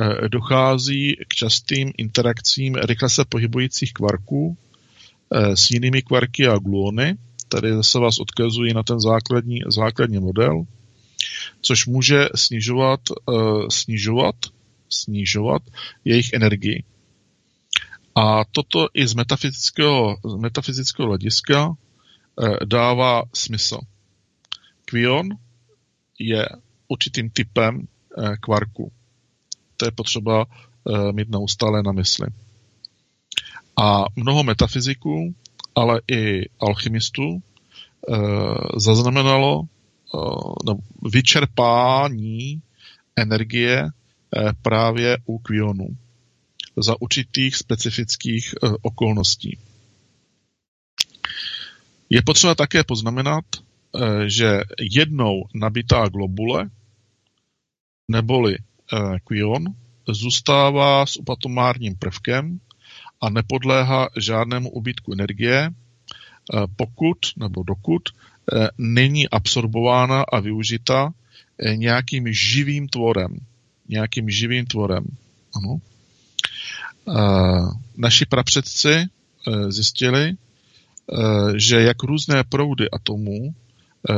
eh, dochází k častým interakcím rychle se pohybujících kvarků s jinými kvarky a gluony. Tady zase vás odkazují na ten základní, základní model, což může snižovat, snižovat, snižovat jejich energii. A toto i z metafyzického, z metafyzického hlediska dává smysl. Kvion je určitým typem kvarku. To je potřeba mít neustále na mysli. A mnoho metafyziků, ale i alchymistů zaznamenalo no, vyčerpání energie právě u kvionů za určitých specifických okolností. Je potřeba také poznamenat, že jednou nabitá globule, neboli kvion, zůstává s upatomárním prvkem a nepodléhá žádnému ubytku energie, pokud nebo dokud není absorbována a využita nějakým živým tvorem. Nějakým živým tvorem. Ano. Naši prapředci zjistili, že jak různé proudy atomů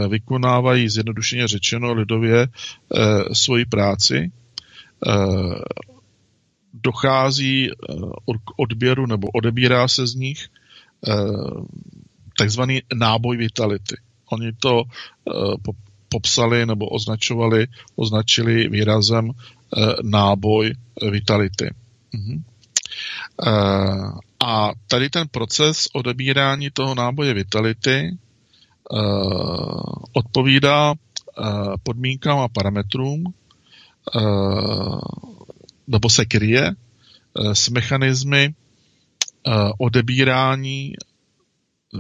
vykonávají zjednodušeně řečeno lidově svoji práci, dochází k odběru nebo odebírá se z nich takzvaný náboj vitality. Oni to popsali nebo označovali, označili výrazem náboj vitality. Mhm. A tady ten proces odebírání toho náboje vitality odpovídá podmínkám a parametrům, nebo se kryje s mechanismy odebírání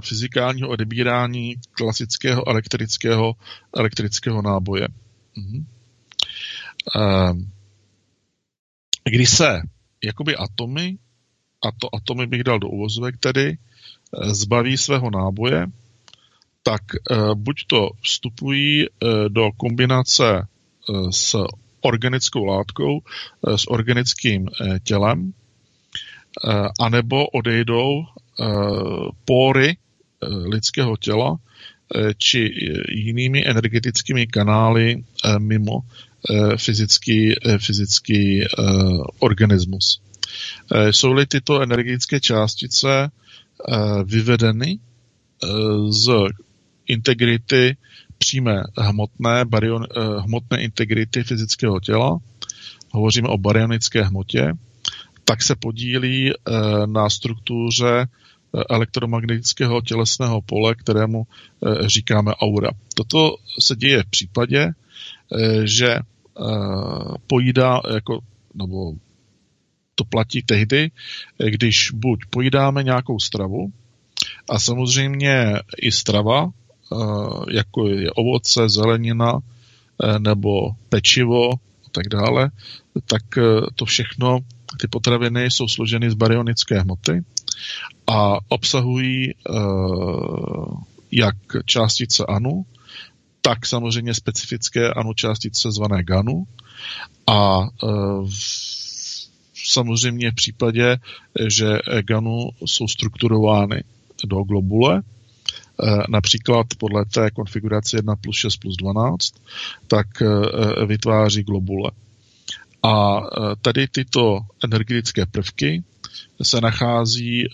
fyzikálního odebírání klasického elektrického, elektrického náboje. Mhm. Když se jakoby atomy, a to atomy bych dal do uvozovek tedy, zbaví svého náboje, tak buď to vstupují do kombinace s organickou látkou, s organickým tělem, anebo odejdou pory lidského těla či jinými energetickými kanály mimo fyzický, fyzický organismus. Jsou-li tyto energetické částice vyvedeny z integrity přímé hmotné, barion, hmotné integrity fyzického těla, hovoříme o baryonické hmotě, tak se podílí na struktuře elektromagnetického tělesného pole, kterému říkáme aura. Toto se děje v případě, že pojídá, jako, nebo to platí tehdy, když buď pojídáme nějakou stravu a samozřejmě i strava, jako je ovoce, zelenina nebo pečivo a tak dále, tak to všechno, ty potraviny jsou složeny z baryonické hmoty a obsahují jak částice anu, tak samozřejmě specifické anu částice zvané GANu a samozřejmě v případě, že GANu jsou strukturovány do globule, například podle té konfigurace 1 plus 6 plus 12, tak vytváří globule. A tady tyto energetické prvky se nachází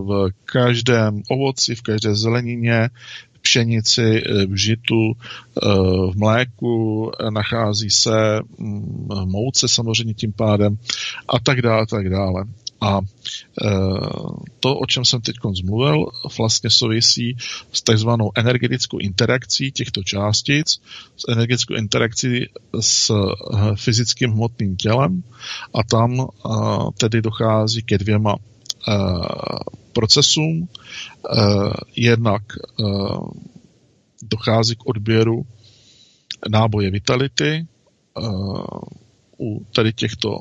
v každém ovoci, v každé zelenině, v pšenici, v žitu, v mléku, nachází se v mouce samozřejmě tím pádem a tak dále, tak dále. A to, o čem jsem teď zmluvil, vlastně souvisí s takzvanou energetickou interakcí těchto částic, s energetickou interakcí s fyzickým hmotným tělem a tam tedy dochází ke dvěma procesům. Jednak dochází k odběru náboje vitality u tady těchto,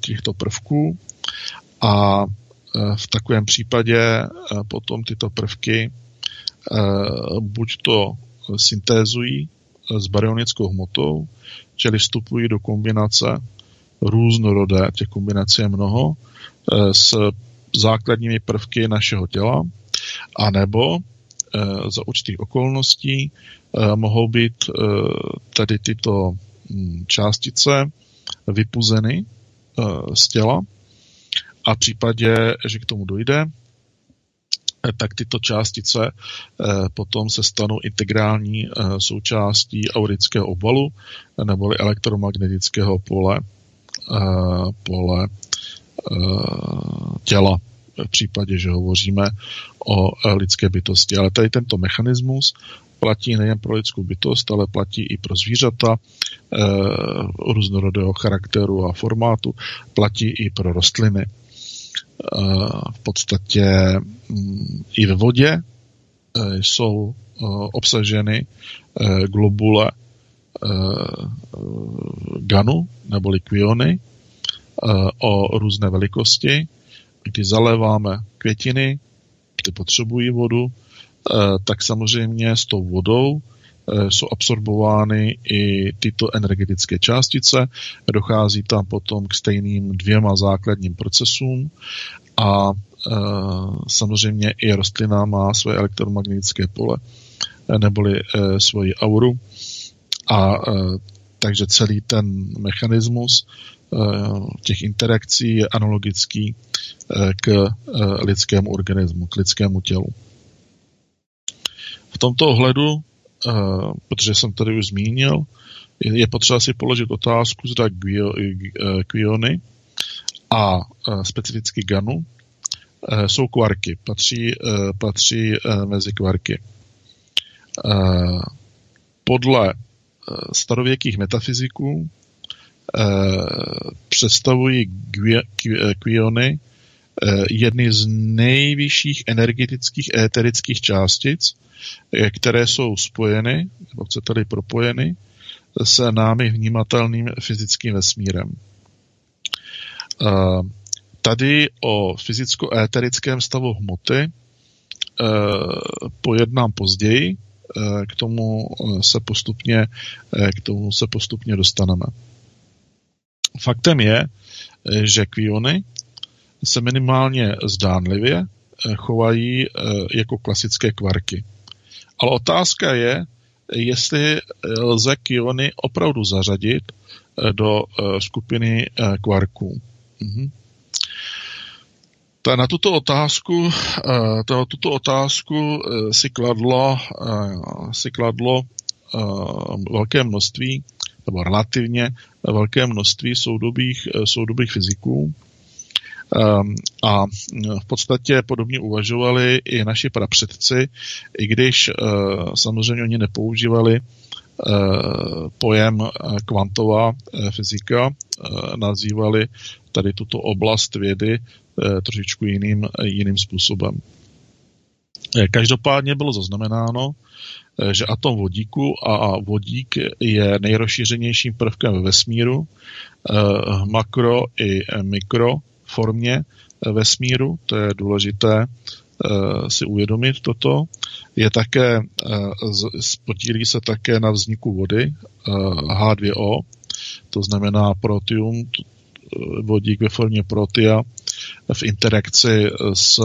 těchto prvků a v takovém případě potom tyto prvky buď to syntézují s baryonickou hmotou, čili vstupují do kombinace různorodé, těch kombinací je mnoho, s základními prvky našeho těla, A nebo za určitých okolností mohou být tedy tyto hm, částice vypuzeny z těla a v případě, že k tomu dojde, tak tyto částice potom se stanou integrální součástí aurického obvalu neboli elektromagnetického pole, pole těla v případě, že hovoříme o lidské bytosti. Ale tady tento mechanismus platí nejen pro lidskou bytost, ale platí i pro zvířata různorodého charakteru a formátu, platí i pro rostliny. E, v podstatě mm, i ve vodě e, jsou e, obsaženy globule ganu neboli kviony o různé velikosti, kdy zaléváme květiny, ty potřebují vodu, Eh, tak samozřejmě s tou vodou eh, jsou absorbovány i tyto energetické částice. Dochází tam potom k stejným dvěma základním procesům a eh, samozřejmě i rostlina má své elektromagnetické pole neboli svoji auru a takže celý ten mechanismus těch interakcí je analogický k lidskému organismu, k lidskému tělu. V tomto ohledu, uh, protože jsem tady už zmínil, je, potřeba si položit otázku, zda kviony eh, a uh, specificky GANu jsou kvarky, patří, patří mezi kvarky. Podle starověkých metafyziků představují kviony jedny z nejvyšších energetických éterických částic, které jsou spojeny, nebo chcete-li propojeny, s námi vnímatelným fyzickým vesmírem. Tady o fyzicko-éterickém stavu hmoty pojednám později, k tomu se postupně, k tomu se postupně dostaneme. Faktem je, že kviony se minimálně zdánlivě chovají jako klasické kvarky. Ale otázka je, jestli lze kiony opravdu zařadit eh, do eh, skupiny eh, kvarků. Mhm. Ta, na tuto otázku, ta, tuto otázku si kladlo, si kladlo velké množství, nebo relativně velké množství soudobých, soudobých fyziků, a v podstatě podobně uvažovali i naši prapředci, i když eh, samozřejmě oni nepoužívali eh, pojem kvantová fyzika, nazývali tady tuto oblast vědy trošičku jiným, jiným způsobem. Každopádně bylo zaznamenáno, že atom vodíku a vodík je nejrozšířenějším prvkem ve vesmíru, makro i mikro formě eh, vesmíru, to je důležité eh, si uvědomit toto. Je také, eh, podílí se také na vzniku vody H2O, to znamená protium, vodík ve formě protia v interakci s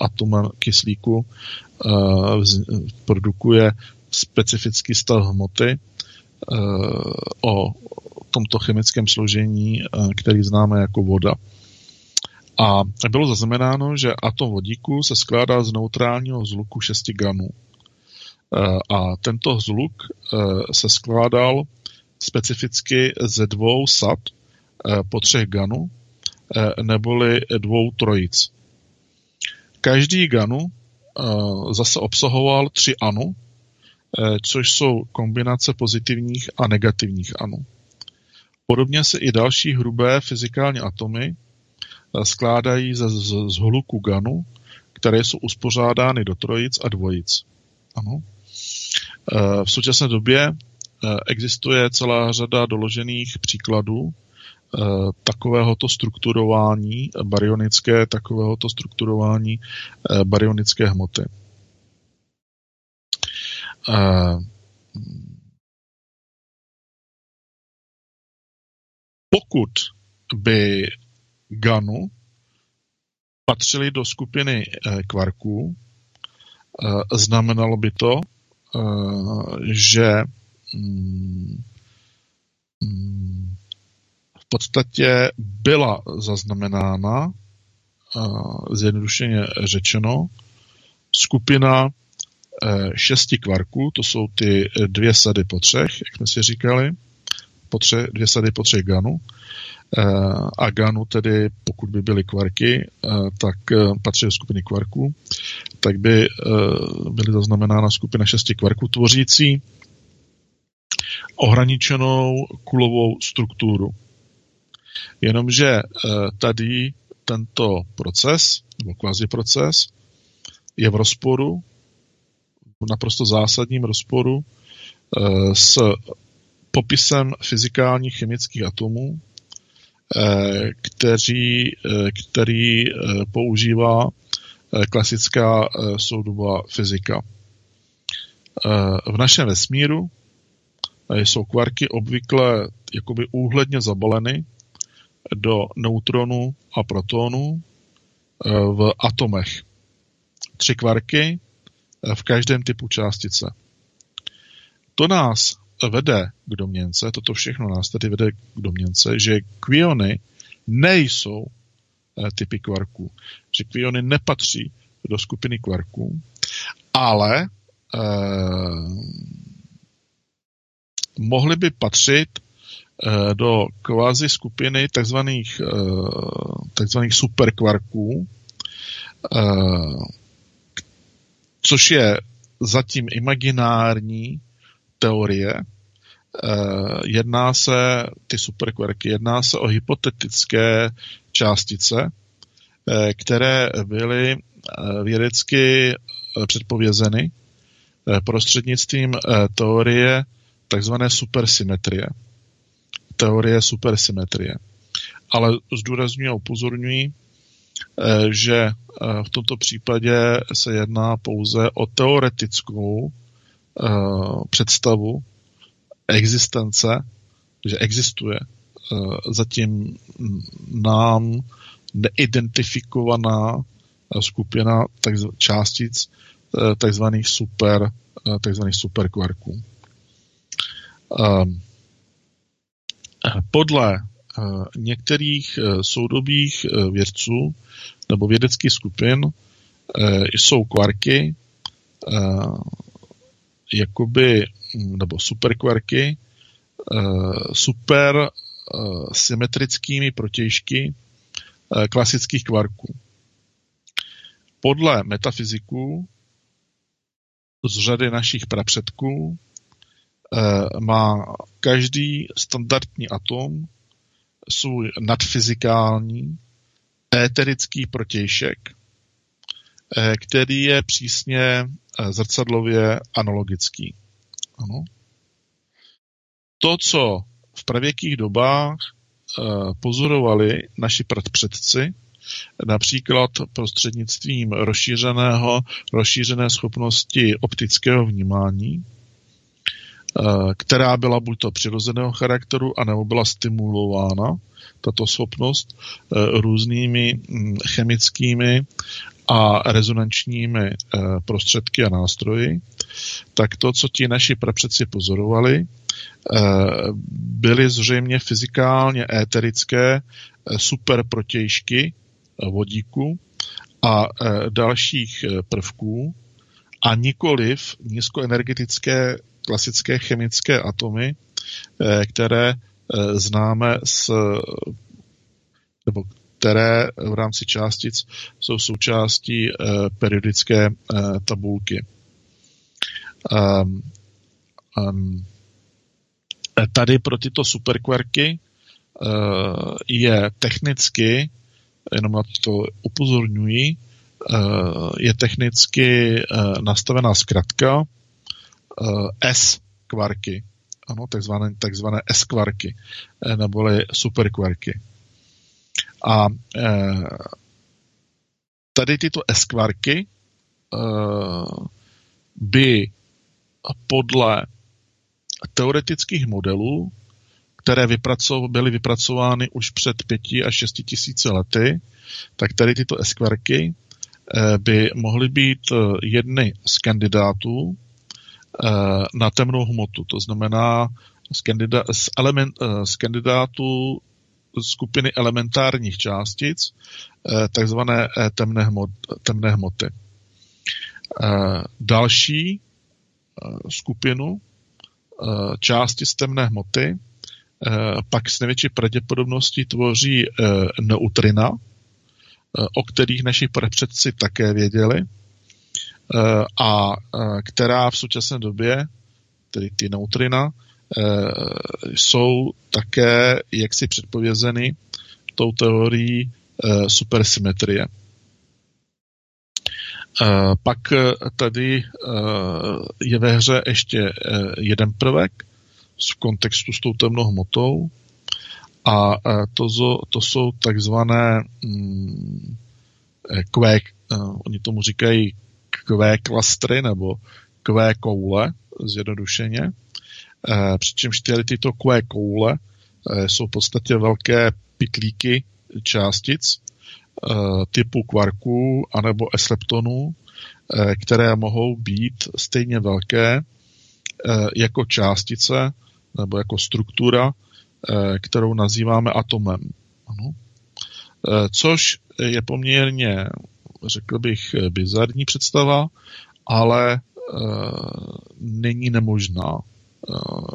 atomem kyslíku produkuje specifický stav hmoty o tomto chemickém složení, eh, který známe jako voda. A bylo zaznamenáno, že atom vodíku se skládá z neutrálního zluku 6 gramů. Eh, a tento zluk eh, se skládal specificky ze dvou sad po třech ganu, neboli dvou trojic. Každý ganu zase obsahoval tři anu, což jsou kombinace pozitivních a negativních anů. Podobně se i další hrubé fyzikální atomy eh, skládají ze, hluku ganu, které jsou uspořádány do trojic a dvojic. Ano. Eh, v současné době eh, existuje celá řada doložených příkladů takovéhoto strukturování baryonické, takovéhoto strukturování baryonické hmoty pokud by Ganu patřili do skupiny kvarků, znamenalo by to, že mm, mm, v podstatě byla zaznamenána, zjednodušeně řečeno, skupina šesti kvarků, to jsou ty dvě sady po třech, jak jsme si říkali, po třech, dvě sady po třech ganů, a GANu tedy, pokud by byly kvarky, tak patří do skupiny kvarků, tak by byly zaznamenána skupina šesti kvarků tvořící ohraničenou kulovou strukturu. Jenomže tady tento proces, nebo kvazi proces, je v rozporu, v naprosto zásadním rozporu s popisem fyzikálních chemických atomů, Eh, kteří, eh, který eh, používá klasická soudobá fyzika. V našem vesmíru jsou kvarky obvykle jakoby úhledně zabaleny do neutronů a protonů v atomech. Tři kvarky v každém typu částice. To nás vede k domněnce, toto všechno nás tedy vede k domněnce, že kviony nejsou eh, typy kvarků. Že kviony nepatří do skupiny kvarků, ale eh, mohly by patřit eh, do kvazi skupiny takzvaných, eh, takzvaných superkvarků, eh, což je zatím imaginární teorie, Eh, jedná se, ty superkvarky, jedná se o hypotetické částice, eh, které byly eh, vědecky předpovězeny prostřednictvím teorie takzvané supersymetrie. Teorie supersymetrie. Ale zdůrazňuji a upozorňuji, že v tomto případě se jedná pouze o teoretickou představu existence, že existuje eh, zatím nám neidentifikovaná eh, skupina částic eh, takzvaných super, takzvaných superkvarků. Podle některých soudobých vědců nebo vědeckých skupin jsou kvarky jakoby nebo superkvarky eh, super eh, symetrickými protějšky eh, klasických kvarků. Podle metafyziků z řady našich prapředků má každý standardní atom svůj nadfyzikální éterický protějšek, který je přísně zrcadlově analogický. Ano. To, co v pravěkých dobách eh, pozorovali naši předci, například prostřednictvím rozšířeného, rozšířené schopnosti optického vnímání, eh, která byla buď to přirozeného charakteru, anebo byla stimulována, tato schopnost, eh, různými hm, chemickými a rezonančními prostředky a nástroji, tak to, co ti naši prapředci pozorovali, eh, byly zřejmě fyzikálně éterické eh, super protějšky eh, vodíku a dalších prvků a nikoliv nízkoenergetické klasické chemické atomy, které známe z nebo které v rámci částic jsou součástí periodické tabulky. Um, um, tady pro tyto superkvarky uh, je technicky, jenom na to upozorňuji, je technicky nastavená zkratka S kvarky, ano, takzvané, takzvané S kvarky, neboli superkvarky. A uh, tady tyto S kvarky uh, by podle teoretických modelů, které vypracov, byly vypracovány už před pěti až šesti tisíce lety, tak tady tyto eskverky by mohly být jedny z kandidátů na temnou hmotu. To znamená z, kandidá, z, element, z kandidátů skupiny elementárních částic, takzvané temné, hmot, temné hmoty. Další skupinu části z temné hmoty pak s největší pravděpodobností tvoří neutrina, o kterých naši předci také věděli a která v současné době, tedy ty neutrina, jsou také jaksi předpovězeny tou teorií supersymetrie. Pak tady je ve hře ještě jeden prvek v kontextu s tou temnou hmotou a to, to jsou takzvané mm, Q, oni tomu říkají Q klastry nebo Q koule, zjednodušeně. Přičemž tyhle tyto Q koule jsou v podstatě velké pitlíky částic, Eh, typu kvarků anebo esleptonů, eh, které mohou být stejně velké eh, jako částice nebo jako struktura, kterou nazýváme atomem. Ano. Což je poměrně, řekl bych, bizarní představa, ale není nemožná.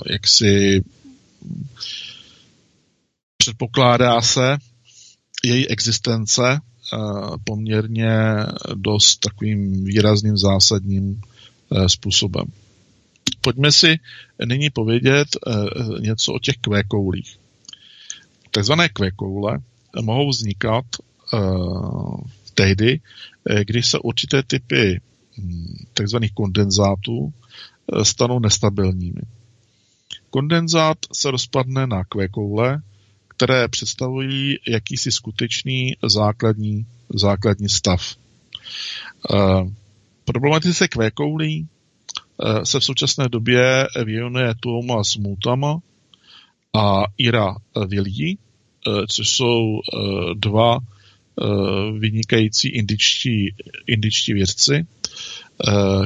Jak si předpokládá se, její existence eh, poměrně dost takovým výrazným zásadním eh, způsobem. Pojďme si nyní povědět eh, něco o těch kvékoulích. Takzvané kvékoule mohou vznikat tehdy, když se určité typy hm, takzvaných kondenzátů stanou nestabilními. Kondenzát se rozpadne na kvékoule, které představují jakýsi skutečný základní, základní stav. Uh, problematice kvékoulí uh, se v současné době věnuje Thomas Mutama a Ira Vilí, uh, což jsou dva vynikající indičtí, indičtí vědci, Eh,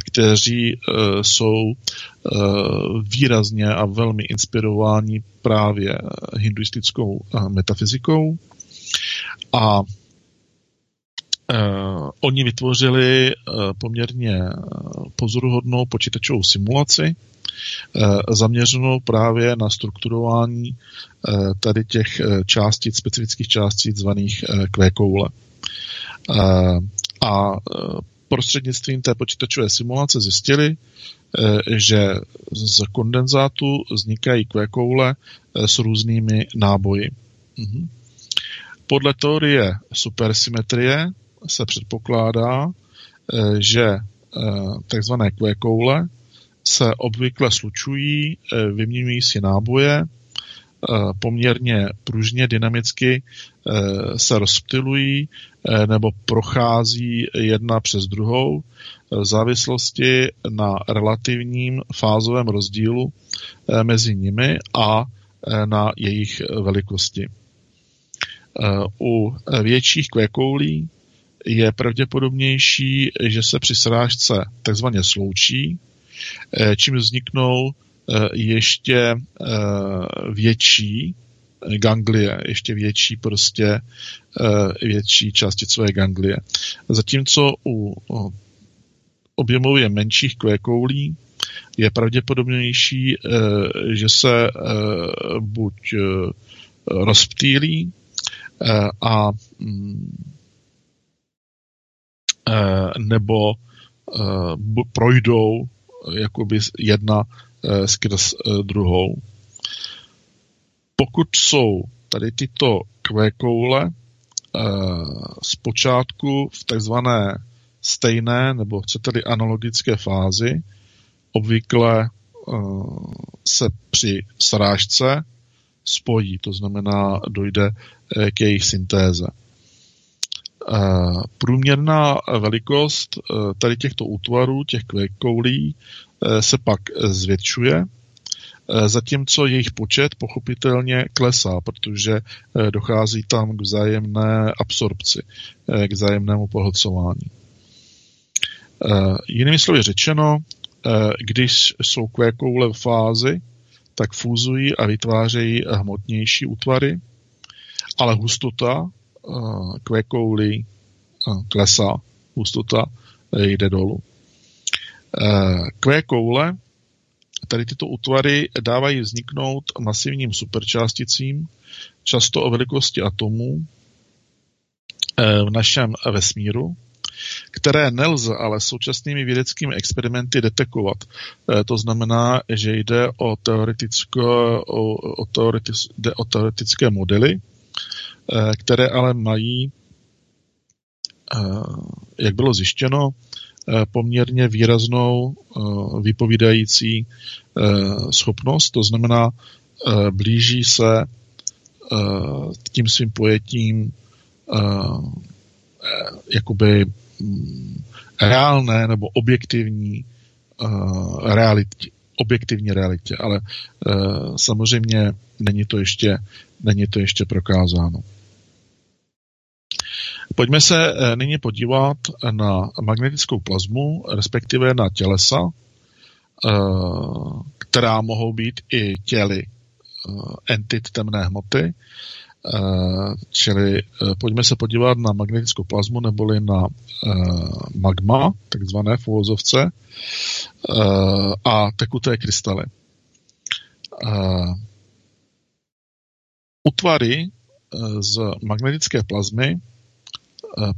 kteří eh, jsou eh, výrazně a velmi inspirováni právě hinduistickou metafyzikou. A oni vytvořili poměrně pozoruhodnou počítačovou simulaci, zaměřenou právě na strukturování tady těch částic, specifických částic zvaných kvékoule. A prostřednictvím té počítačové simulace zjistili, eh, že z kondenzátu vznikají kvékoule eh, s různými náboji. Mhm. Podle teorie supersymetrie se předpokládá, eh, že takzvané kvékoule se obvykle slučují, vyměňují si náboje, poměrně pružně, dynamicky se rozptilují Eh, nebo prochází jedna přes druhou v závislosti na relativním fázovém rozdílu eh, mezi nimi a eh, na jejich velikosti. U větších kvěkoulí je pravděpodobnější, že se při srážce takzvaně sloučí, čím vzniknou ještě větší ganglie, ještě větší prostě eh, větší částicové ganglie. Zatímco u objemově menších kvékoulí je pravděpodobnější, eh, že se eh, buď rozptýlí a mm, nebo projdou jakoby jedna skrz druhou pokud jsou tady tyto kvékoule uh, zpočátku v takzvané stejné nebo chcete-li analogické fázi, obvykle uh, se při srážce spojí, to znamená dojde uh, k jejich syntéze. Průměrná velikost tady těchto útvarů, těch kvékoulí, se pak zvětšuje zatímco jejich počet pochopitelně klesá, protože dochází tam k vzájemné absorpci, k vzájemnému pohlcování. Jinými slovy řečeno, když jsou kvékoule v fázi, tak fúzují a vytvářejí hmotnější útvary, ale hustota kvékoulí klesá, hustota jde dolů. Kvé koule, tady tyto útvary dávají vzniknout masivním superčásticím, často o velikosti atomů v našem vesmíru, které nelze ale současnými vědeckými experimenty detekovat. To znamená, že jde o, teoretické, o, o, teoretic, jde o teoretické modely, které ale mají jak bylo zjištěno, poměrně výraznou vypovídající schopnost, to znamená, blíží se tím svým pojetím jakoby mm, reálné nebo objektivní realitě, objektivní realitě, ale samozřejmě není to ještě, není to ještě prokázáno. Pojďme se eh, nyní podívat na magnetickou plazmu, respektive na tělesa, eh, která mohou být i těly eh, entit temné hmoty, čili pojďme se podívat na magnetickou plazmu neboli na magma, takzvané v uvozovce, a tekuté krystaly. Utvary z magnetické plazmy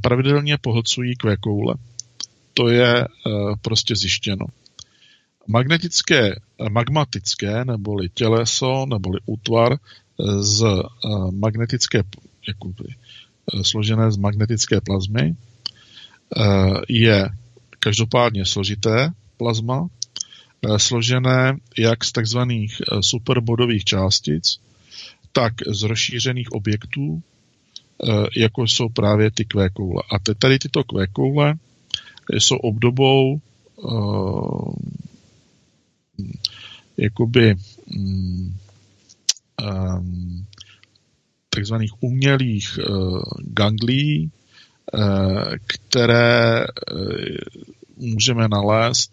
pravidelně pohlcují kvé koule. To je eh, prostě zjištěno. Magnetické, eh, magmatické, neboli těleso, neboli útvar z magnetické, jakoby, složené z magnetické plazmy, je každopádně složité plazma, složené jak z takzvaných superbodových částic, tak z rozšířených objektů, Eh, jako jsou právě ty kvékoule. A tady tyto kvékoule jsou obdobou uh, jakoby um, takzvaných umělých uh, ganglí, uh, které uh, můžeme nalézt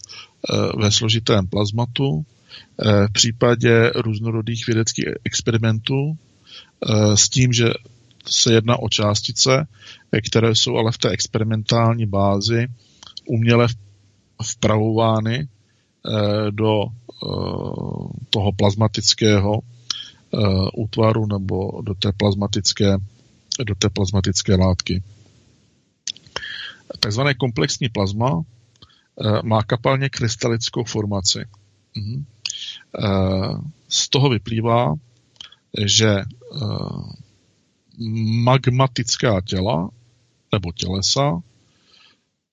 uh, ve složitém plazmatu uh, v případě různorodých vědeckých experimentů s tím, že se jedná o částice, které jsou ale v té experimentální bázi uměle vpravovány eh, do eh, toho plazmatického eh, útvaru nebo do té plazmatické, do té plazmatické látky. Takzvané komplexní plazma má kapalně krystalickou formaci. Mhm. Z toho vyplývá, že magmatická těla nebo tělesa,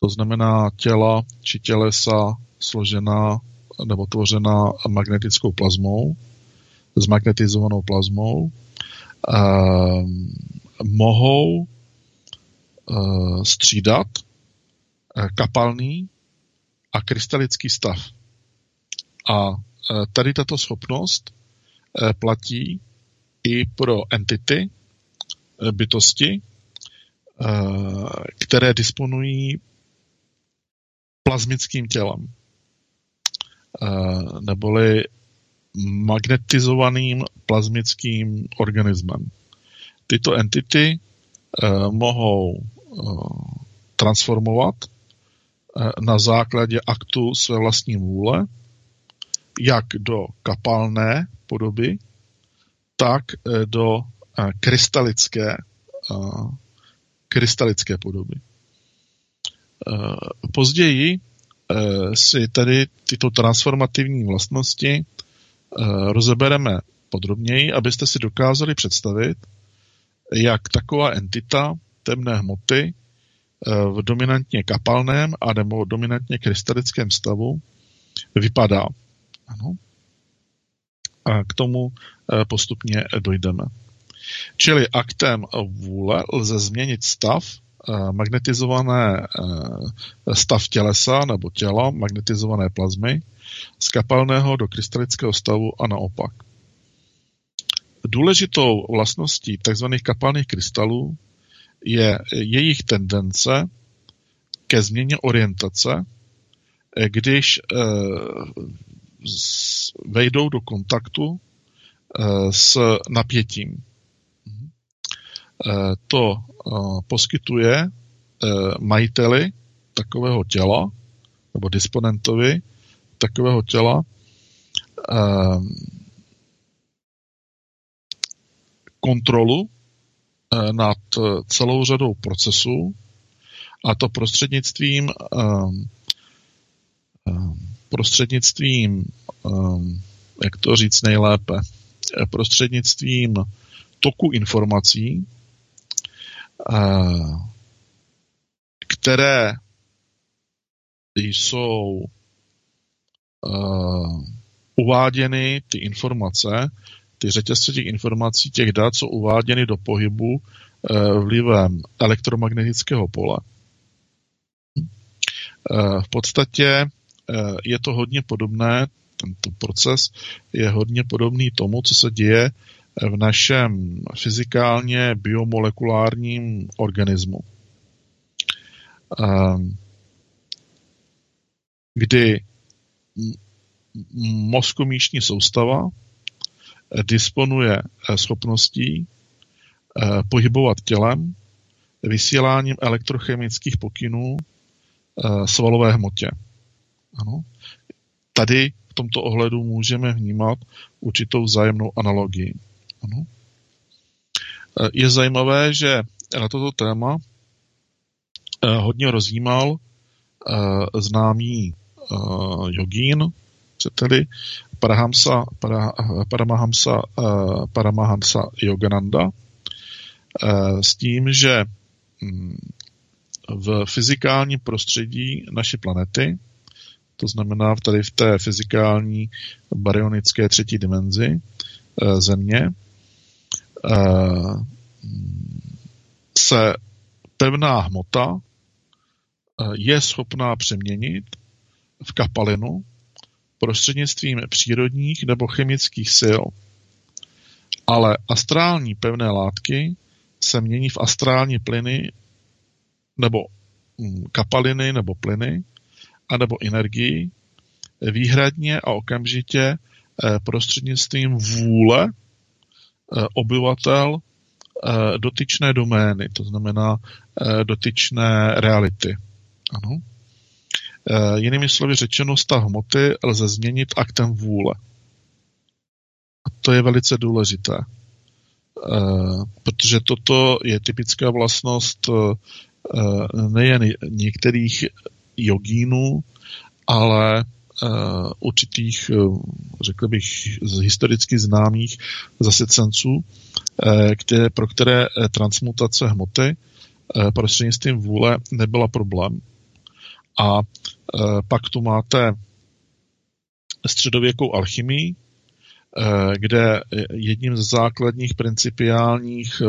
to znamená těla či tělesa složená nebo tvořená magnetickou plazmou, zmagnetizovanou plazmou, eh, mohou eh, střídat eh, kapalný a krystalický stav. A eh, tady tato schopnost eh, platí i pro entity, bytosti, eh, které disponují plazmickým tělem, eh, neboli magnetizovaným plazmickým organismem. Tyto entity eh, mohou transformovat na základě aktu své vlastní vůle, jak do kapalné podoby, tak do krystalické, krystalické podoby. Později e, si tady tyto transformativní vlastnosti e, rozebereme podrobněji, abyste si dokázali představit, jak taková entita temné hmoty e, v dominantně kapalném a nebo dominantně krystalickém stavu vypadá. Ano. A k tomu postupně dojdeme. Čili aktem vůle lze změnit stav eh, magnetizované eh, stav tělesa nebo těla, magnetizované plazmy z kapalného do krystalického stavu a naopak. Důležitou vlastností tzv. kapalných krystalů je jejich tendence ke změně orientace, když eh, vejdou do kontaktu s napětím. Eh, to poskytuje majiteli takového těla nebo disponentovi takového těla kontrolu nad celou řadou procesů a to prostřednictvím prostřednictvím, jak to říct nejlépe, eh, prostřednictvím toku informací, eh, které jsou uh, uváděny ty informace, ty řetězce těch informací, těch dat jsou uváděny do pohybu uh, vlivem elektromagnetického pole. V podstatě Eh, je to hodně podobné, tento proces je hodně podobný tomu, co se děje v našem fyzikálně biomolekulárním organismu. Ehm, kdy mozkomíšní soustava disponuje eh, schopností eh, pohybovat tělem vysíláním elektrochemických pokynů svalové hmotě. Ano. Tady v tomto ohledu můžeme vnímat určitou vzájemnou analogii. Ano. E, je zajímavé, že na toto téma e, hodně rozjímal e, známý jogín, chcete-li, Paramahamsa, Paramahamsa, Paramahamsa Yogananda, s tím, že mm, v fyzikálním prostředí naší planety to znamená tady v té fyzikální baryonické třetí dimenzi eh, země, eh, se pevná hmota eh, je schopná přeměnit v kapalinu prostřednictvím přírodních nebo chemických sil. Ale astrální pevné látky se mění v astrální plyny nebo hm, kapaliny nebo plyny, anebo energii výhradně a okamžitě eh, prostřednictvím vůle eh, obyvatel eh, dotyčné domény, to znamená dotyčné reality. Ano. Jinými slovy řečeno, stav hmoty lze změnit aktem vůle. A to je velice důležité, protože toto je typická vlastnost nejen některých jogínů, ale určitých, uh, řekl bych, z historicky známých zasecenců, uh, které, pro které transmutace hmoty prostřednictvím vůle nebyla problém. A pak tu máte středověkou alchymii, kde jedním z základních principiálních,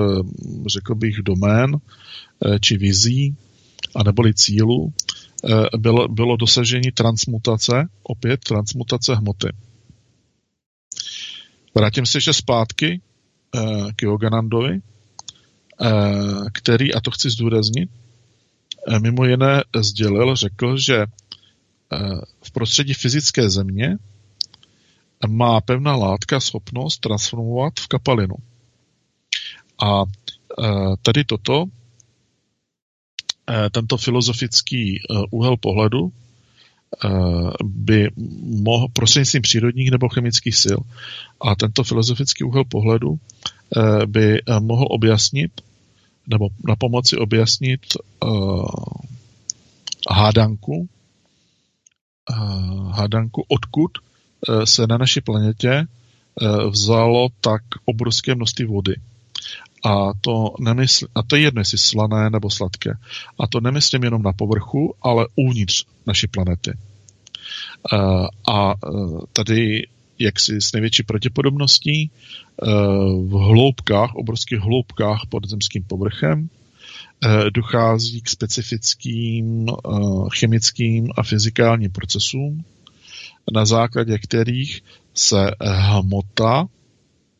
řekl bych, domén či vizí, a neboli cílů, Eh, bylo, bylo dosažení transmutace, opět transmutace hmoty. Vrátím se ještě zpátky eh, k Yoganandovi, eh, který, a to chci zdůraznit, mimo jiné sdělil, řekl, že v prostředí fyzické země má pevná látka schopnost transformovat v kapalinu. A tady toto Eh, tento filozofický eh, úhel pohledu eh, by mohl prostřednictvím přírodních nebo chemických sil. A tento filozofický úhel pohledu by mohl objasnit nebo na pomoci objasnit hádanku, hádanku, odkud se na naší planetě vzalo tak obrovské množství vody. A to, nemysl, a to je jedno, jestli slané nebo sladké. A to nemyslím jenom na povrchu, ale uvnitř naší planety. A tady jaksi s největší pravděpodobností v hloubkách, obrovských hloubkách pod zemským povrchem dochází k specifickým chemickým a fyzikálním procesům, na základě kterých se hmota,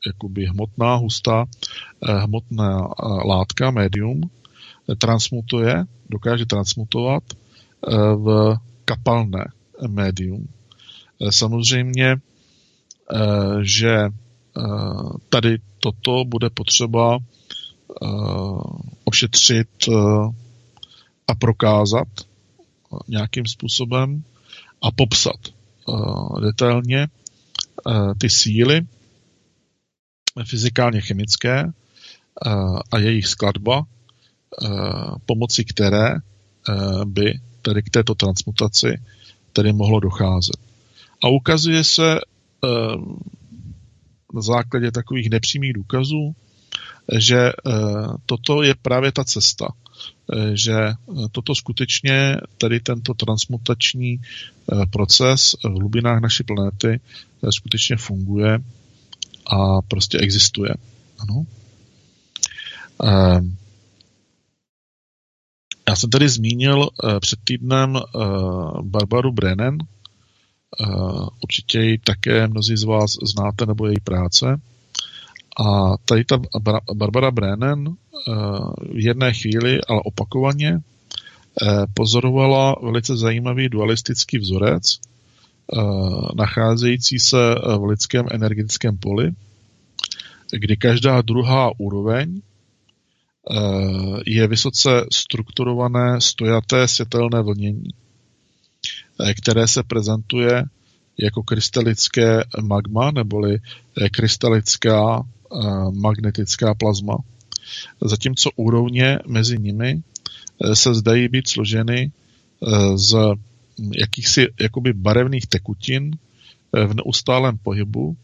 jakoby hmotná, hustá, hmotná látka, médium, transmutuje, dokáže transmutovat v kapalné médium. Samozřejmě, že tady toto bude potřeba ošetřit a prokázat nějakým způsobem a popsat detailně ty síly fyzikálně chemické a jejich skladba, pomocí které by tedy k této transmutaci tedy mohlo docházet. A ukazuje se na základě takových nepřímých důkazů, že toto je právě ta cesta, že toto skutečně, tady tento transmutační proces v hlubinách naší planety skutečně funguje a prostě existuje. Ano. Já jsem tady zmínil před týdnem Barbaru Brennan, určitě ji také mnozí z vás znáte nebo její práce. A tady ta Barbara Brennan v jedné chvíli, ale opakovaně, pozorovala velice zajímavý dualistický vzorec, nacházející se v lidském energetickém poli, kdy každá druhá úroveň je vysoce strukturované stojaté světelné vlnění, které se prezentuje jako krystalické magma neboli krystalická magnetická plazma. Zatímco úrovně mezi nimi se zdají být složeny z jakýchsi jakoby barevných tekutin v neustálém pohybu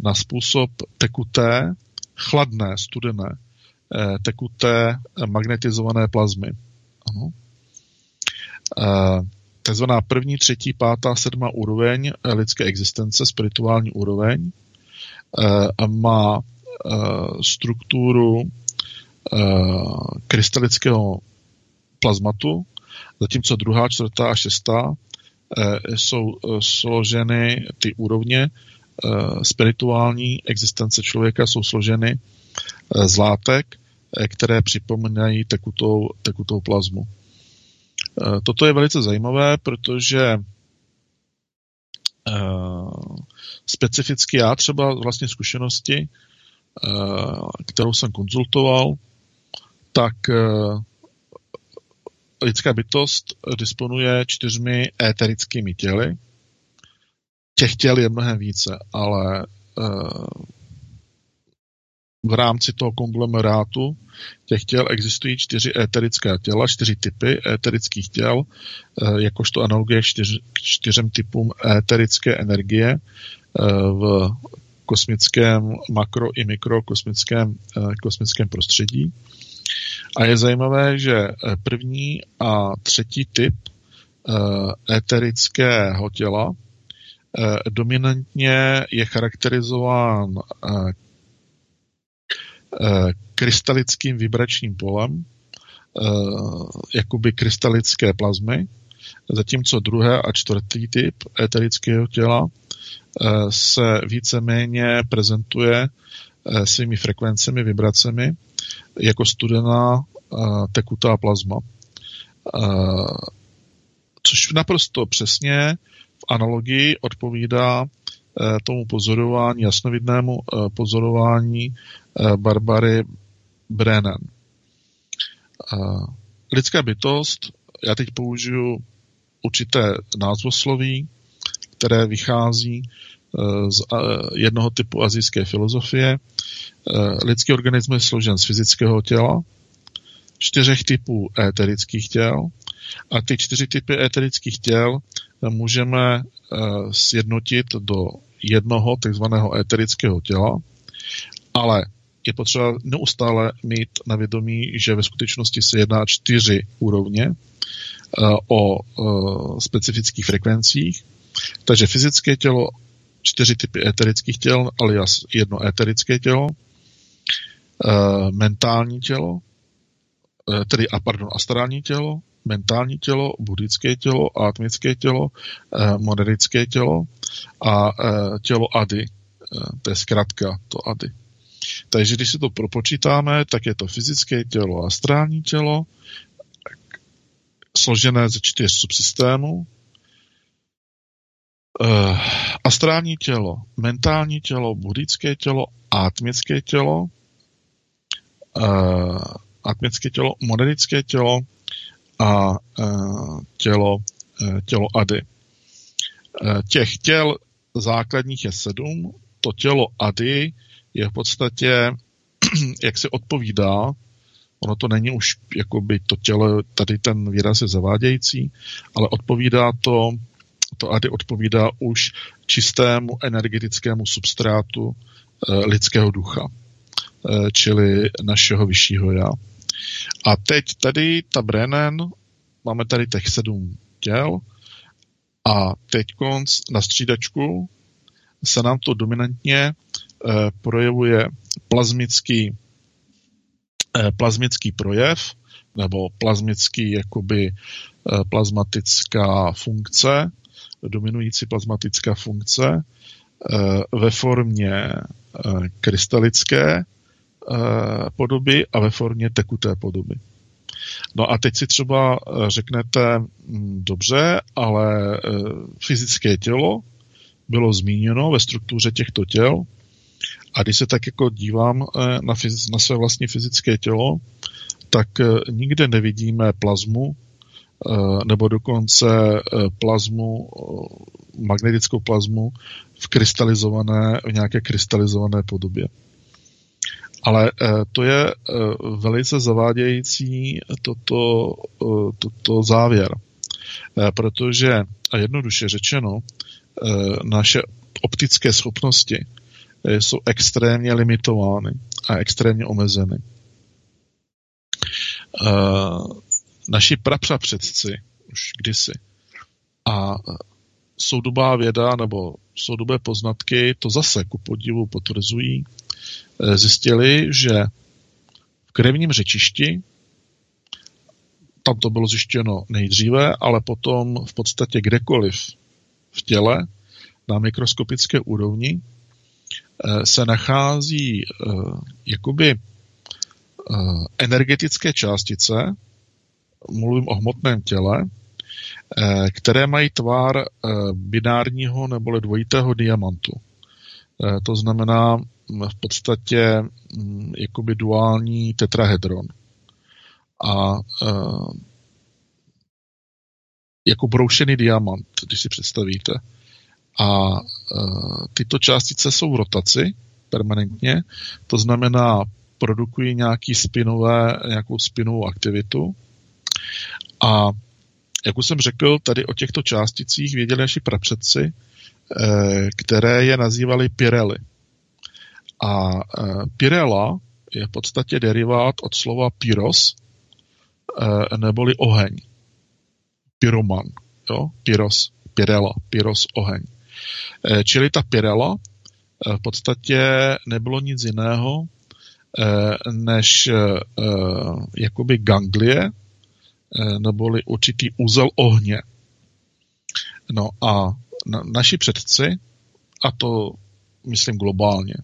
na způsob tekuté, chladné, studené, tekuté magnetizované plazmy. Ano. Takzvaná první, třetí, pátá, sedma úroveň lidské existence, spirituální úroveň, má strukturu krystalického plazmatu, zatímco druhá, čtvrtá a šestá jsou složeny ty úrovně spirituální existence člověka jsou složeny z látek, které připomínají tekutou, tekutou plazmu. Toto je velice zajímavé, protože specificky já třeba vlastně zkušenosti, kterou jsem konzultoval, tak lidská bytost disponuje čtyřmi éterickými těly. Těch těl je mnohem více, ale v rámci toho konglomerátu těch těl existují čtyři éterická těla, čtyři typy éterických těl, jakožto analogie čtyř, k čtyřem typům éterické energie v kosmickém makro i mikrokosmickém kosmickém prostředí. A je zajímavé, že první a třetí typ éterického těla dominantně je charakterizován krystalickým vibračním polem, jakoby krystalické plazmy, zatímco druhé a čtvrtý typ éterického těla se víceméně prezentuje svými frekvencemi, vibracemi jako studená tekutá plazma. Což naprosto přesně v analogii odpovídá tomu pozorování, jasnovidnému pozorování Barbary Brennan. Lidská bytost, já teď použiju určité názvosloví, které vychází z jednoho typu azijské filozofie. Lidský organismus je složen z fyzického těla, čtyřech typů éterických těl a ty čtyři typy éterických těl můžeme sjednotit do jednoho takzvaného éterického těla, ale je potřeba neustále mít na vědomí, že ve skutečnosti se jedná čtyři úrovně o specifických frekvencích. Takže fyzické tělo, čtyři typy éterických těl, alias jedno éterické tělo, mentální tělo, tedy a pardon, astrální tělo, mentální tělo, buddhické tělo, atmické tělo, monerické tělo a tělo ady. To je zkrátka to ady. Takže když si to propočítáme, tak je to fyzické tělo, astrální tělo, složené ze čtyř subsystémů, astrální tělo, mentální tělo, buddhické tělo, atmické tělo, atmické tělo, monedické tělo a uh, tělo, uh, tělo Ady. Těch těl základních je sedm. To tělo Ady je v podstatě, jak se odpovídá, ono to není už jakoby to tělo, tady ten výraz je zavádějící, ale odpovídá to, to Ady odpovídá už čistému energetickému substrátu e, lidského ducha, čili našeho vyššího já. A teď tady ta Brennan, máme tady těch sedm těl a teď konc na střídačku se nám to dominantně eh, projevuje plazmický, eh, plazmický projev nebo plazmický jakoby eh, plazmatická funkce, dominující plazmatická funkce ve formě krystalické podoby a ve formě tekuté podoby. No a teď si třeba řeknete, hm, dobře, ale fyzické tělo bylo zmíněno ve struktuře těchto těl. A když se tak jako dívám eh, na, fyz, na své vlastní fyzické tělo, tak eh, nikde nevidíme plazmu, eh, nebo dokonce plazmu, magnetickou plazmu v krystalizované, v nějaké krystalizované podobě. Ale to je velice zavádějící toto, toto závěr. Protože, a jednoduše řečeno, Eh, naše optické schopnosti eh, jsou extrémně limitovány a extrémně omezeny. Eh, naši prapřapředci už kdysi a soudobá věda nebo soudobé poznatky to zase ku podivu potvrzují, zjistili, že v krevním řečišti tam to bylo zjištěno nejdříve, ale potom v podstatě kdekoliv v těle na mikroskopické úrovni eh, se nachází eh, jakoby eh, energetické částice, mluvím o hmotném těle, které mají tvar binárního nebo dvojitého diamantu. To znamená v podstatě mm, jakoby duální tetrahedron. A jako broušený diamant, když si představíte. A e, tyto částice jsou v rotaci permanentně, to znamená, produkují nějaký spinové, nějakou spinovou aktivitu. A jak už jsem řekl, tady o těchto částicích věděli naši prapředci, e, které je nazývali pirely. A e, pirela je v podstatě derivát od slova pyros, e, neboli oheň pyroman, jo? pyros, pirela, pyros, oheň. E, čili ta pirela v podstatě nebylo nic jiného, než jakoby ganglie, neboli určitý úzel ohně. No a na, naši předci, a to myslím globálně,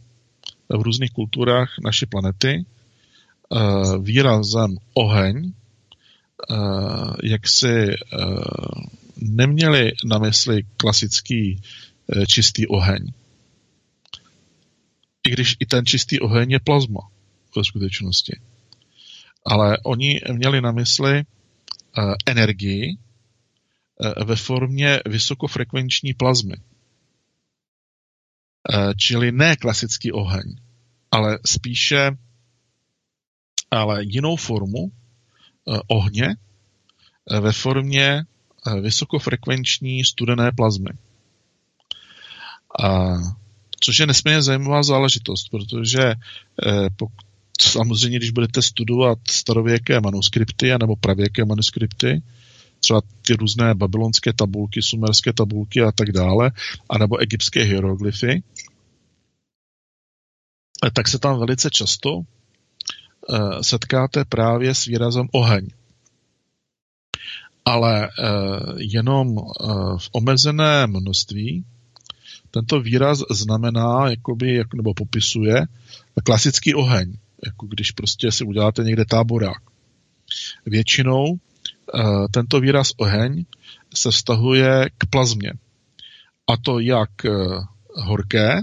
v různých kulturách naší planety, výrazem oheň uh, jak si uh, neměli na mysli klasický čistý oheň. I když i ten čistý oheň je plazma ve skutečnosti. Ale oni měli na mysli energii ve formě vysokofrekvenční plazmy. Uh, čili ne klasický oheň, ale spíše ale jinou formu, Eh, ohně eh, ve formě eh, vysokofrekvenční studené plazmy. A, což je nesmírně zajímavá záležitost, protože samozřejmě, když budete studovat starověké manuskripty nebo pravěké manuskripty, třeba ty různé babylonské tabulky, sumerské tabulky a tak dále, anebo egyptské hieroglyfy, tak se tam velice často Eh, setkáte právě s výrazem oheň. ale jenom v omezené množství tento výraz znamená, jakoby, nebo popisuje klasický oheň, jako když prostě si uděláte někde táborák. Většinou tento výraz oheň se vztahuje k plazmě. A to jak horké,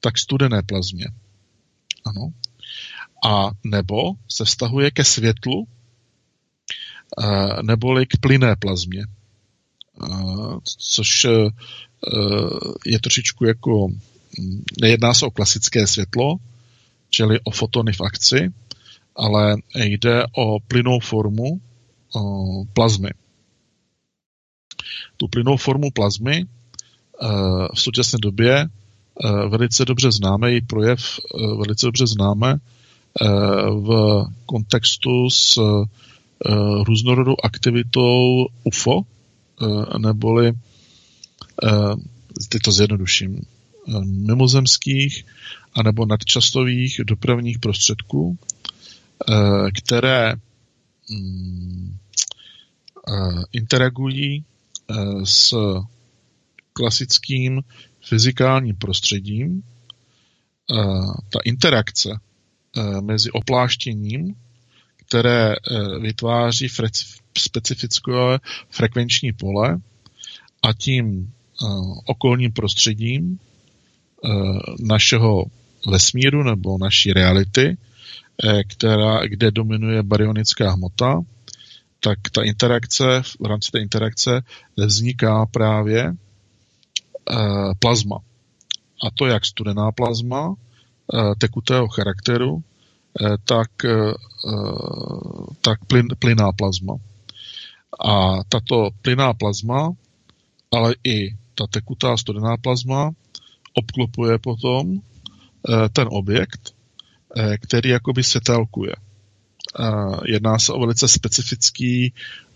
tak studené plazmě. Ano. A nebo se vztahuje ke světlu, neboli k plyné plazmě. Což e, je trošičku jako, nejedná se o klasické světlo, čili o fotony v akci, ale jde o plynou formu plazmy. Tu plynou formu plazmy v současné době Eh, velice dobře známe, její projev eh, velice dobře známe eh, v kontextu s různorodou aktivitou UFO, neboli, teď to zjednoduším, mimozemských anebo nadčasových dopravních prostředků, které mm, interagují s klasickým fyzikálním prostředím, eh, ta interakce eh, mezi opláštěním, které eh, vytváří specifické frekvenční pole a tím okolním prostředím našeho vesmíru nebo naší reality, která, kde dominuje baryonická hmota, tak ta interakce, v rámci té interakce vzniká právě plazma. A to jak studená plazma, eh, tekutého charakteru, eh, tak, tak plyn, plyná plazma. A tato plyná plazma, ale i ta tekutá studená plazma obklopuje potom ten objekt, který jakoby setelkuje. Jedná se o velice specifický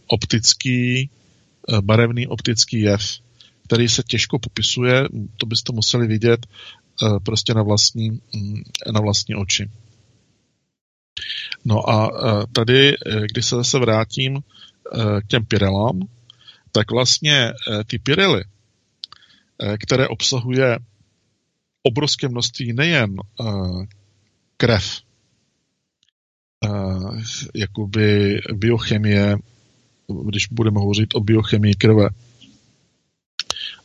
optický, barevný optický jev který se těžko popisuje, to byste museli vidět eh, prostě na vlastní, mm, na vlastní oči. No a eh, tady, eh, když se zase vrátím k těm pirelám, tak vlastně ty pirely, které obsahuje obrovské množství nejen krev, jakoby biochemie, když budeme hovořit o biochemii krve,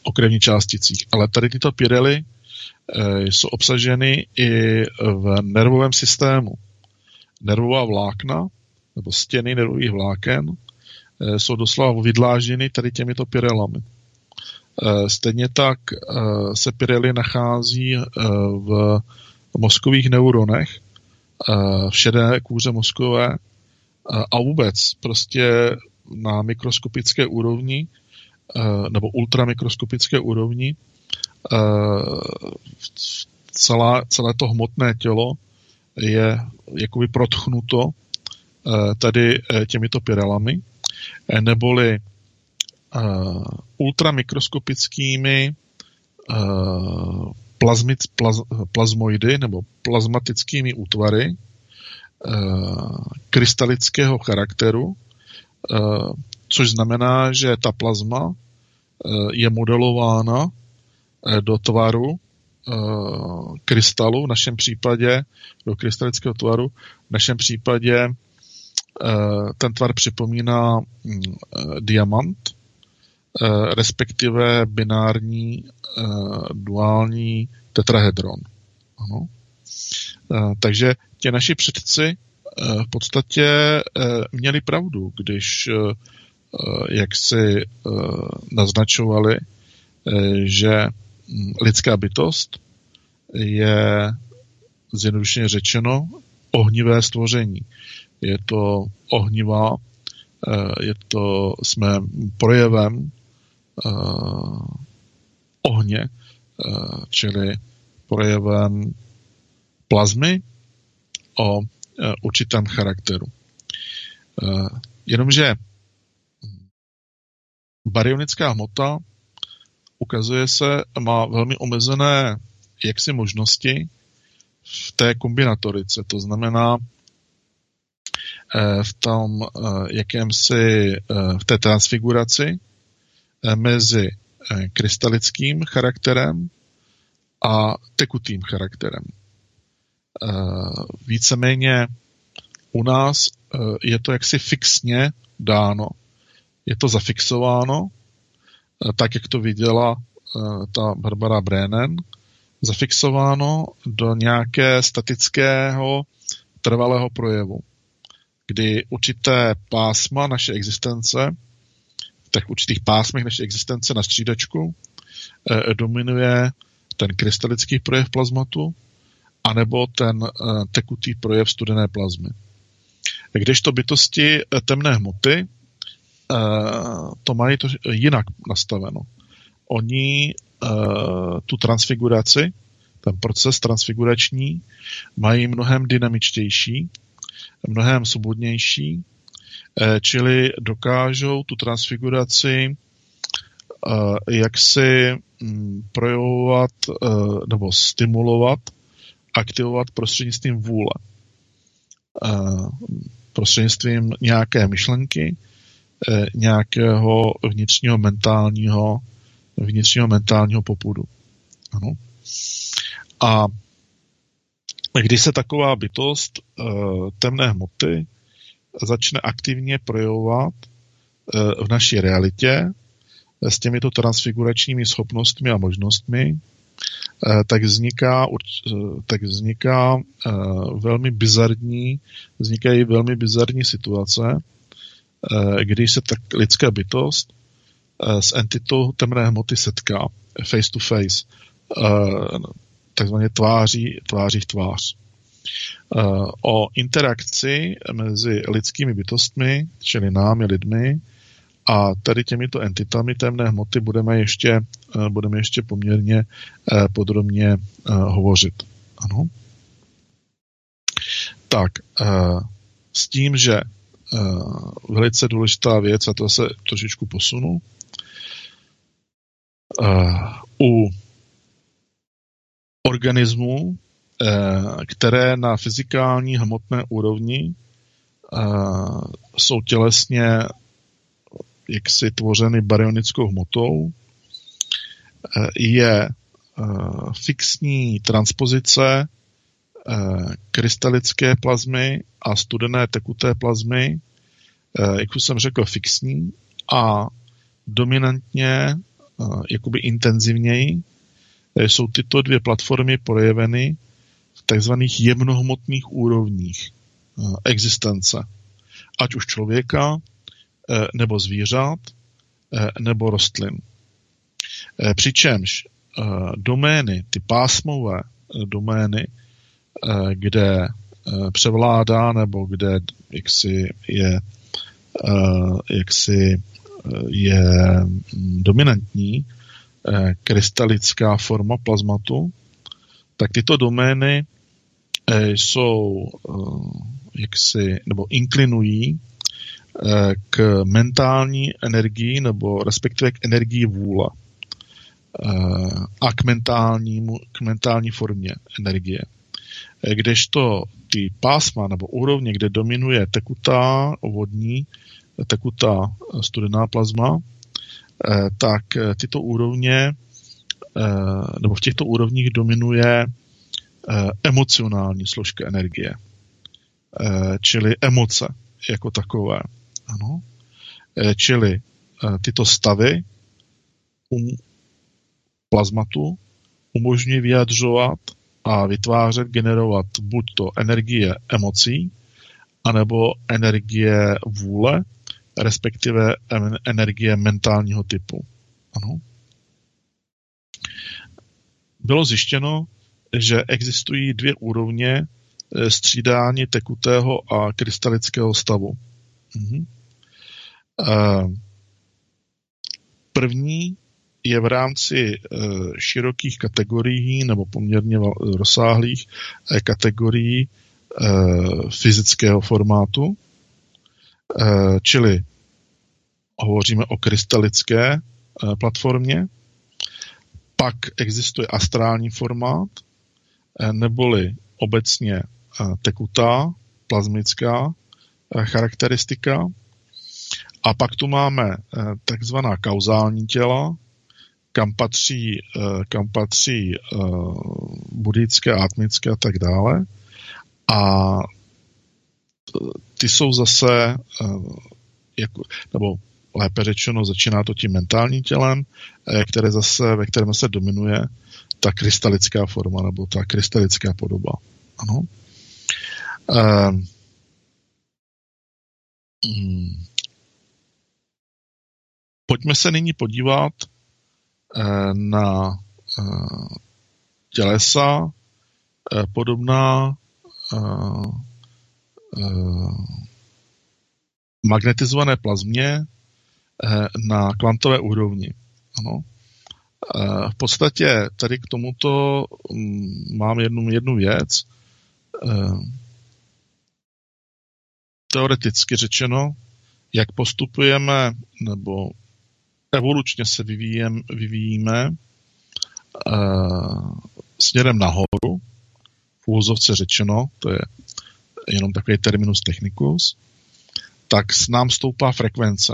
o krevních částicích. Ale tady tyto pirely eh, jsou obsaženy i v nervovém systému. Nervová vlákna nebo stěny nervových vláken eh, jsou doslova vydláženy tady těmito pirelami. Eh, stejně tak se pirely nachází v mozkových neuronech, v šedé kůře mozkové a vůbec prostě na mikroskopické úrovni nebo ultramikroskopické úrovni eh, celá, celé to hmotné tělo je jakoby protchnuto eh, tady těmito pirelami, neboli ultramikroskopickými plazmic, plaz, plazmoidy nebo plazmatickými útvary krystalického charakteru, což znamená, že ta plazma eh, je modelována eh, do tvaru eh, krystalu, v našem případě do krystalického tvaru, v našem případě ten tvar připomíná mm, diamant, respektive binární duální tetrahedron. Ano. Takže ti naši předci v podstatě měli pravdu, když jak si eh, naznačovali, eh, že hm, lidská bytost je zjednodušeně řečeno ohnivé stvoření. Je to ohnivá, je to, jsme projevem ohně, čili projevem plazmy o určitém charakteru. Jenomže barionická hmota ukazuje se, má velmi omezené jaksi možnosti v té kombinatorice. To znamená, v tom jakémsi, v té transfiguraci mezi krystalickým charakterem a tekutým charakterem. Víceméně u nás je to jaksi fixně dáno. Je to zafixováno, tak jak to viděla ta Barbara Brennan, zafixováno do nějaké statického trvalého projevu, kdy určité pásma naše existence, v těch určitých pásmech naší existence na střídačku eh, dominuje ten krystalický projev plazmatu, anebo ten eh, tekutý projev studené plazmy. Když to bytosti eh, temné hmoty, to mají to jinak nastaveno. Oni tu transfiguraci, ten proces transfigurační, mají mnohem dynamičtější, mnohem svobodnější, eh, čili dokážou tu transfiguraci eh, jak si mm, projevovat eh, nebo stimulovat, aktivovat prostřednictvím vůle. Prostřednictvím nějaké myšlenky, nějakého vnitřního mentálního vnitřního mentálního popudu. Ano. A když se taková bytost uh, temné hmoty začne aktivně projevovat uh, v naší realitě s těmito transfiguračními schopnostmi a možnostmi, tak vzniká, tak vzniká velmi bizarní, vznikají velmi bizarní situace, kdy se tak lidská bytost s entitou temné hmoty setká face to face takzvaně tváří, tváří v tvář. Eh, o interakci mezi lidskými bytostmi, čili námi, lidmi, a tady těmito entitami temné hmoty budeme ještě, eh, budeme ještě poměrně eh, podrobně hovořit. Ano. Tak, s tím, že velice důležitá věc, a to se trošičku posunu, u organismů, eh, které na fyzikální hmotné úrovni eh, jsou tělesně jaksi tvořeny baryonickou hmotou, eh, je fixní transpozice krystalické plazmy a studené tekuté plazmy, jak už jsem řekl, fixní a dominantně, jakoby intenzivněji Eh, jsou tyto dvě platformy projeveny v takzvaných jemnohmotných úrovních eh, existence. Ať už člověka, eh, nebo zvířat, nebo rostlin. Přičemž domény, ty pásmové domény, kde převládá nebo kde jaksi je, jaksi je mm, dominantní, Eh, krystalická forma plazmatu, tak tyto domény eh, jsou eh, jaksi, nebo inklinují k mentální energii, nebo respektive k energii vůle a k, mentálnímu, k mentální formě energie. Kdežto ty pásma nebo úrovně, kde dominuje tekutá vodní, tekutá studená plazma, Eh, tak eh, tyto úrovně, eh, nebo v těchto úrovních dominuje emocionální složka energie, čili emoce jako takové. Ano. Čili tyto stavy um, plazmatu umožňují vyjadřovat a vytvářet, generovat buď to energie emocí, anebo energie vůle, respektive energie mentálního typu. Ano. Bylo zjištěno, že existují dvě úrovně eh, střídání tekutého a krystalického stavu. Mhm. První je v rámci eh, širokých kategorií nebo poměrně rozsáhlých eh, kategorií fyzického formátu, čili hovoříme o krystalické platformě, pak existuje astrální formát, neboli obecně tekutá, plazmická charakteristika. A pak tu máme takzvaná kauzální těla, kam patří, kam patří buddhické, atmické a tak dále. A ty jsou zase, jako, nebo lépe řečeno, začíná to tím mentálním tělem, které zase, ve kterém se dominuje ta krystalická forma nebo ta krystalická podoba. Ano. Hmm. Pojďme se nyní podívat na uh, tělesa uh, podobná magnetizované plazmě na kvantové úrovni. Ano. Eh, v podstatě tady k tomuto mm, mám jednu, jednu věc. Eh, teoreticky řečeno, jak postupujeme nebo evolučně se vyvíjem, vyvíjíme eh, směrem nahoru, v úvozovce řečeno, to je jenom takový terminus technicus, tak s nám stoupá frekvence.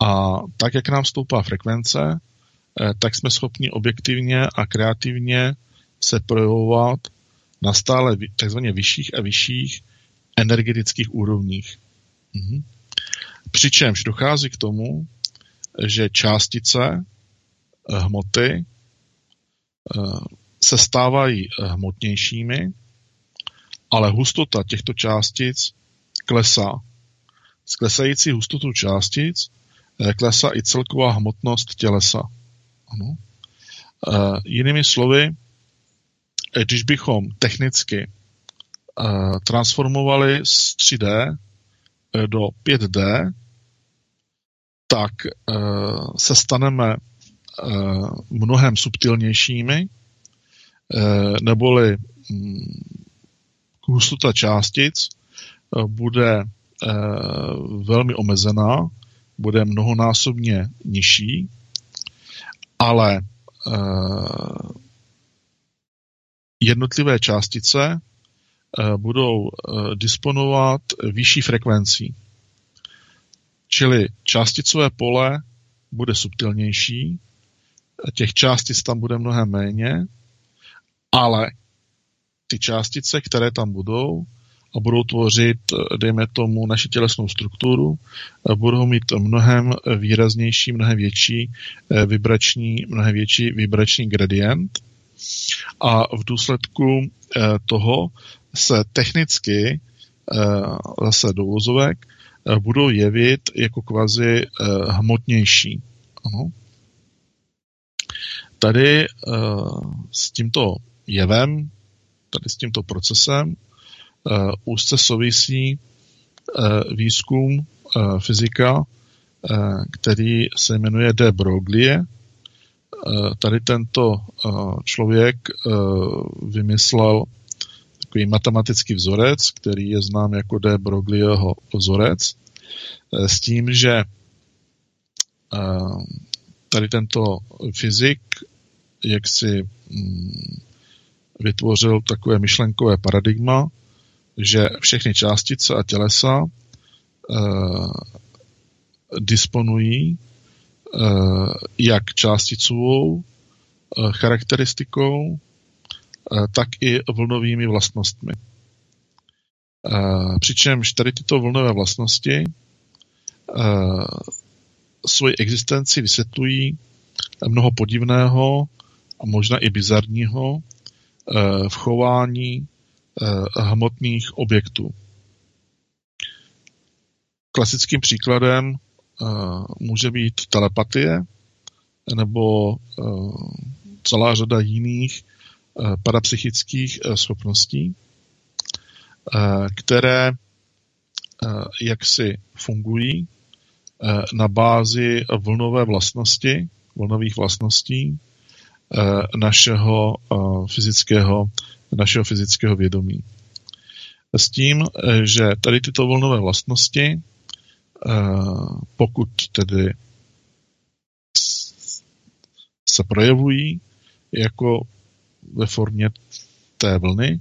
A tak, jak nám stoupá frekvence, Eh, tak jsme schopni objektivně a kreativně se projevovat na stále takzvaně vyšších a vyšších energetických úrovních. Mhm. Přičemž dochází k tomu, že částice eh, hmoty eh, se stávají hmotnějšími, ale hustota těchto částic klesá. S klesající hustotou částic klesá i celková hmotnost tělesa. Ano. Jinými slovy, eh, když bychom technicky transformovali z 3D do 5D, tak uh, se staneme uh, mnohem subtilnějšími, uh, neboli um, hustota částic bude velmi omezená, bude mnohonásobně nižší ale jednotlivé částice budou disponovat vyšší frekvencí. Čili částicové pole bude subtilnější, těch částic tam bude mnohem méně, ale ty částice, které tam budou, a budou tvořit, dejme tomu, naši tělesnou strukturu, budou mít mnohem výraznější, mnohem větší eh, vibrační, mnohem větší vibrační gradient. A v důsledku eh, toho se technicky eh, zase do budou jevit jako kvazi hmotnější. Ano. Tady s tímto jevem, tady s tímto procesem úzce souvisí výzkum fyzika, který se jmenuje De Broglie. Tady tento člověk vymyslel takový matematický vzorec, který je znám jako De Broglieho vzorec, uh, s tím, že uh, tady tento fyzik jak si mm, vytvořil takové myšlenkové paradigma, že všechny částice a tělesa uh, disponují jak částicovou charakteristikou, tak i vlnovými vlastnostmi. Uh, přičemž tady tyto vlnové vlastnosti uh, svoji existenci vysvětlují mnoho podivného a možná i bizarního v chování Eh, hmotných objektů. Klasickým příkladem eh, může být telepatie nebo eh, celá řada jiných parapsychických schopností, které jaksi fungují na bázi vlnové vlastnosti, vlnových vlastností našeho fyzického našeho fyzického vědomí. S tím, eh, že tady tyto volnové vlastnosti, eh, pokud tedy se projevují jako ve formě té vlny,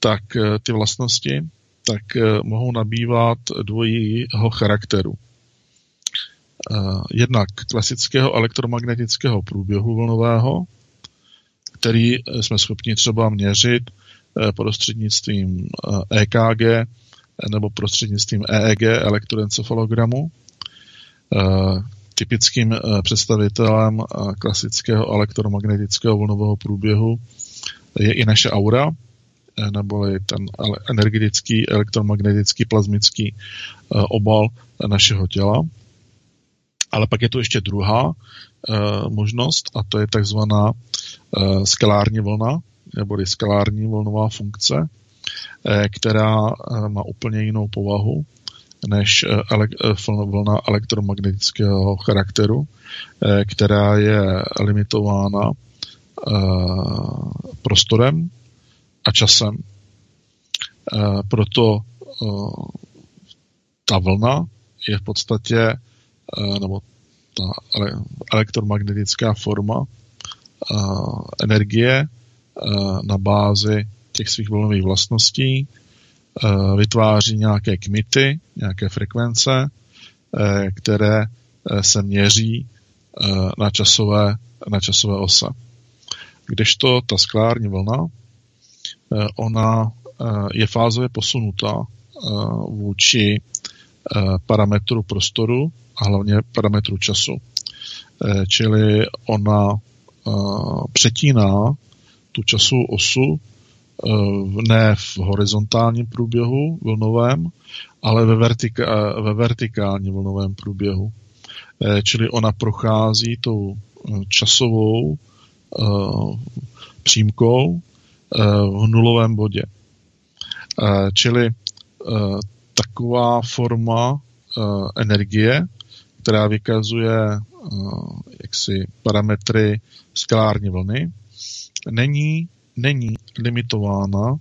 tak eh, ty vlastnosti tak mohou nabývat dvojího charakteru. Jednak klasického elektromagnetického průběhu vlnového, který jsme schopni třeba měřit prostřednictvím EKG nebo prostřednictvím EEG, elektroencefalogramu. Typickým představitelem klasického elektromagnetického vlnového průběhu je i naše aura, eh, neboli ten energetický, elektromagnetický, plazmický eh, obal našeho těla. Ale pak je tu ještě druhá eh, možnost a to je takzvaná skalární vlna, neboli skalární vlnová funkce, která má úplně jinou povahu než vlna elektromagnetického charakteru, která je limitována Eh, prostorem a časem. Eh, proto eh, ta vlna je v podstatě, nebo ta elektromagnetická forma energie na bázi těch svých vlnových vlastností, vytváří nějaké kmity, nějaké frekvence, které se měří na časové, na časové ose. Kdežto ta sklární vlna, eh, ona eh, je fázově posunutá eh, vůči parametru prostoru a hlavně parametru času. Čili ona přetíná tu časovou osu ne v horizontálním průběhu vlnovém, ale ve, vertika, ve vertikálním vlnovém průběhu. Čili ona prochází tou časovou Eh, přímkou eh, v nulovém bodě. Eh, čili taková forma energie, která vykazuje jaksi parametry skalární vlny, není, není limitována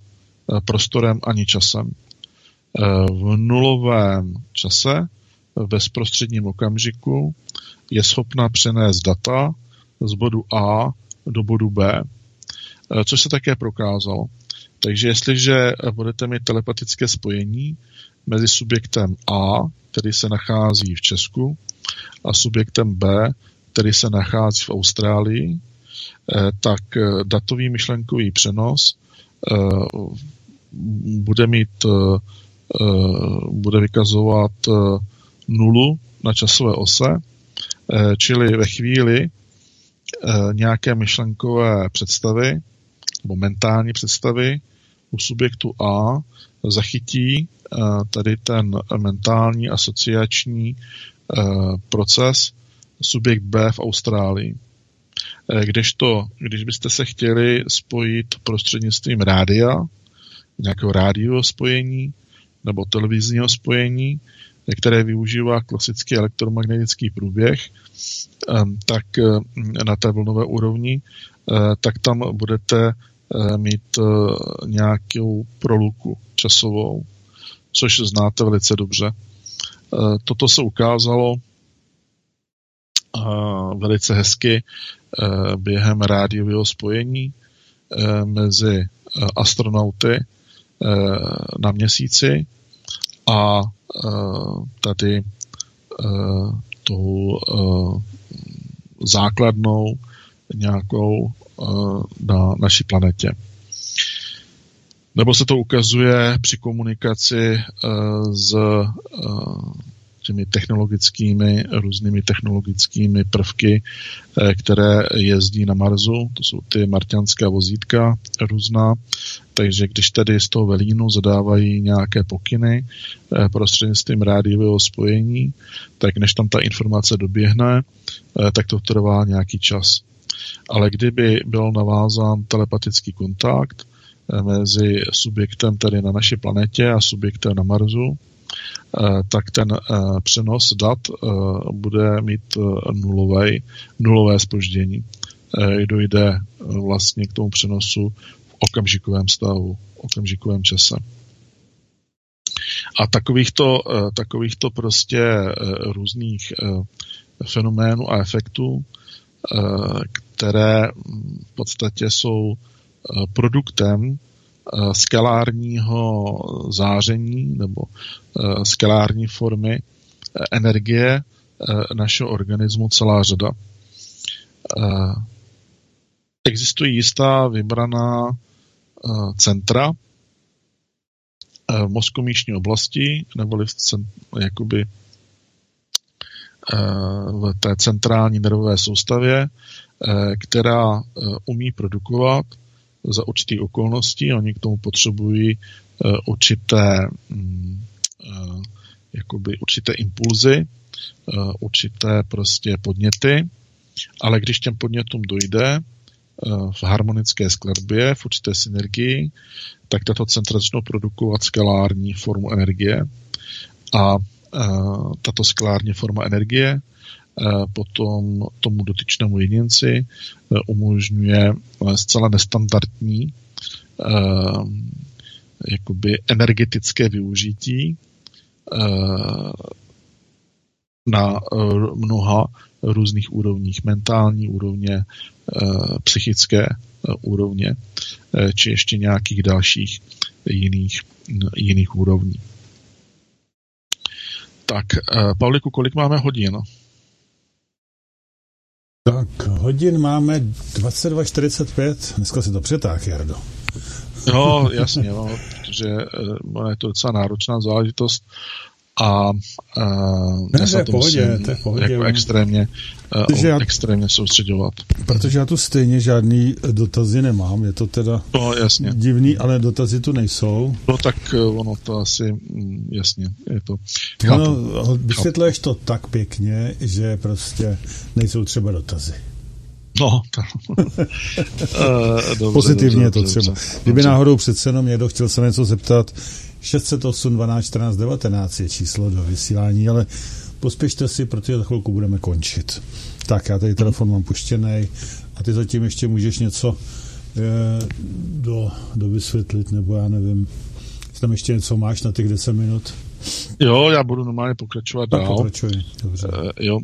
prostorem ani časem. V nulovém čase, v bezprostředním okamžiku, je schopna přenést data z bodu A do bodu B, eh, což se také prokázalo. Takže jestliže budete mít telepatické spojení mezi subjektem A, který se nachází v Česku, a subjektem B, který se nachází v Austrálii, eh, tak eh, datový myšlenkový přenos bude mít bude vykazovat nulu na časové ose, čili ve chvíli, Eh, nějaké myšlenkové představy nebo mentální představy u subjektu A zachytí eh, tady ten mentální asociační eh, proces subjekt B v Austrálii. Kdežto, když byste se chtěli spojit prostřednictvím rádia, nějakého rádiového spojení nebo televizního spojení, které využívá klasický elektromagnetický průběh, tak na té vlnové úrovni, eh, tak tam budete eh, mít eh, nějakou proluku časovou, což znáte velice dobře. Toto se ukázalo velice hezky během rádiového spojení mezi astronauty na měsíci a tady tou základnou nějakou na naší planetě. Nebo se to ukazuje při komunikaci s těmi technologickými, různými technologickými prvky, eh, které jezdí na Marsu. To jsou ty marťanská vozítka různá. Takže když tedy z toho velínu zadávají nějaké pokyny eh, prostřednictvím rádiového spojení, tak než tam ta informace doběhne, eh, tak to trvá nějaký čas. Ale kdyby byl navázán telepatický kontakt mezi subjektem tady na naší planetě a subjektem na Marsu, tak ten eh, přenos dat eh, bude mít nulové, nulové spoždění. Dojde vlastně k tomu přenosu v okamžikovém stavu, v okamžikovém čase. A takovýchto, takovýchto prostě různých fenoménů a efektů, které v podstatě jsou produktem skalárního záření nebo skalární formy energie našeho organismu celá řada. Existují jistá vybraná centra v mozkomíšní oblasti, neboli v, jakoby v té centrální nervové soustavě, která umí produkovat za určitých okolností. Oni k tomu potřebují určité, mm, jakoby určité impulzy, určité prostě podněty, ale když těm podnětům dojde v harmonické skladbě, v určité synergii, tak tato centra začnou produkovat skalární formu energie a tato skalární forma energie potom tomu dotyčnému jedinci umožňuje zcela nestandardní jakoby energetické využití na mnoha různých úrovních, mentální úrovně, psychické úrovně, či ještě nějakých dalších jiných, jiných úrovní. Tak, Pavliku, kolik máme hodin? Tak, hodin máme 22.45, dneska si to přetáh, Jardo. No, jasně, no, protože je to docela náročná záležitost a uh, ne, to je pohodě, to je pohodě. Jako extrémně, uh, já, extrémně soustředovat. Protože já tu stejně žádný dotazy nemám, je to teda no, jasně. divný, ale dotazy tu nejsou. No tak ono to asi, mm, jasně, je to. No, vysvětluješ to tak pěkně, že prostě nejsou třeba dotazy. No, to... dobře, Pozitivně dobře, je to třeba. Dobře, Kdyby dobře. náhodou přece jenom někdo chtěl se něco zeptat, 608 12 14 19 je číslo do vysílání, ale pospěšte si, protože za chvilku budeme končit. Tak, já tady telefon mám puštěný a ty zatím ještě můžeš něco eh, do, do vysvětlit, nebo já nevím, tam ještě něco máš na těch 10 minut? Jo, já budu normálně pokračovat tak dál. Pokračuji, dobře. Uh, jo,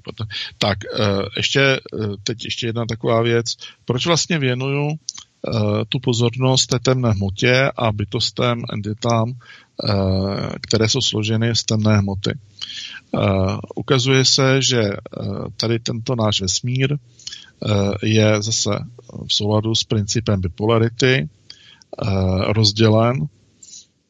tak uh, ještě, uh, teď ještě jedna taková věc. Proč vlastně věnuju tu pozornost té temné hmotě a bytostem, entitám, uh, které jsou složeny z temné hmoty? Uh, ukazuje se, že tady tento náš vesmír je zase v souladu s principem bipolarity rozdělen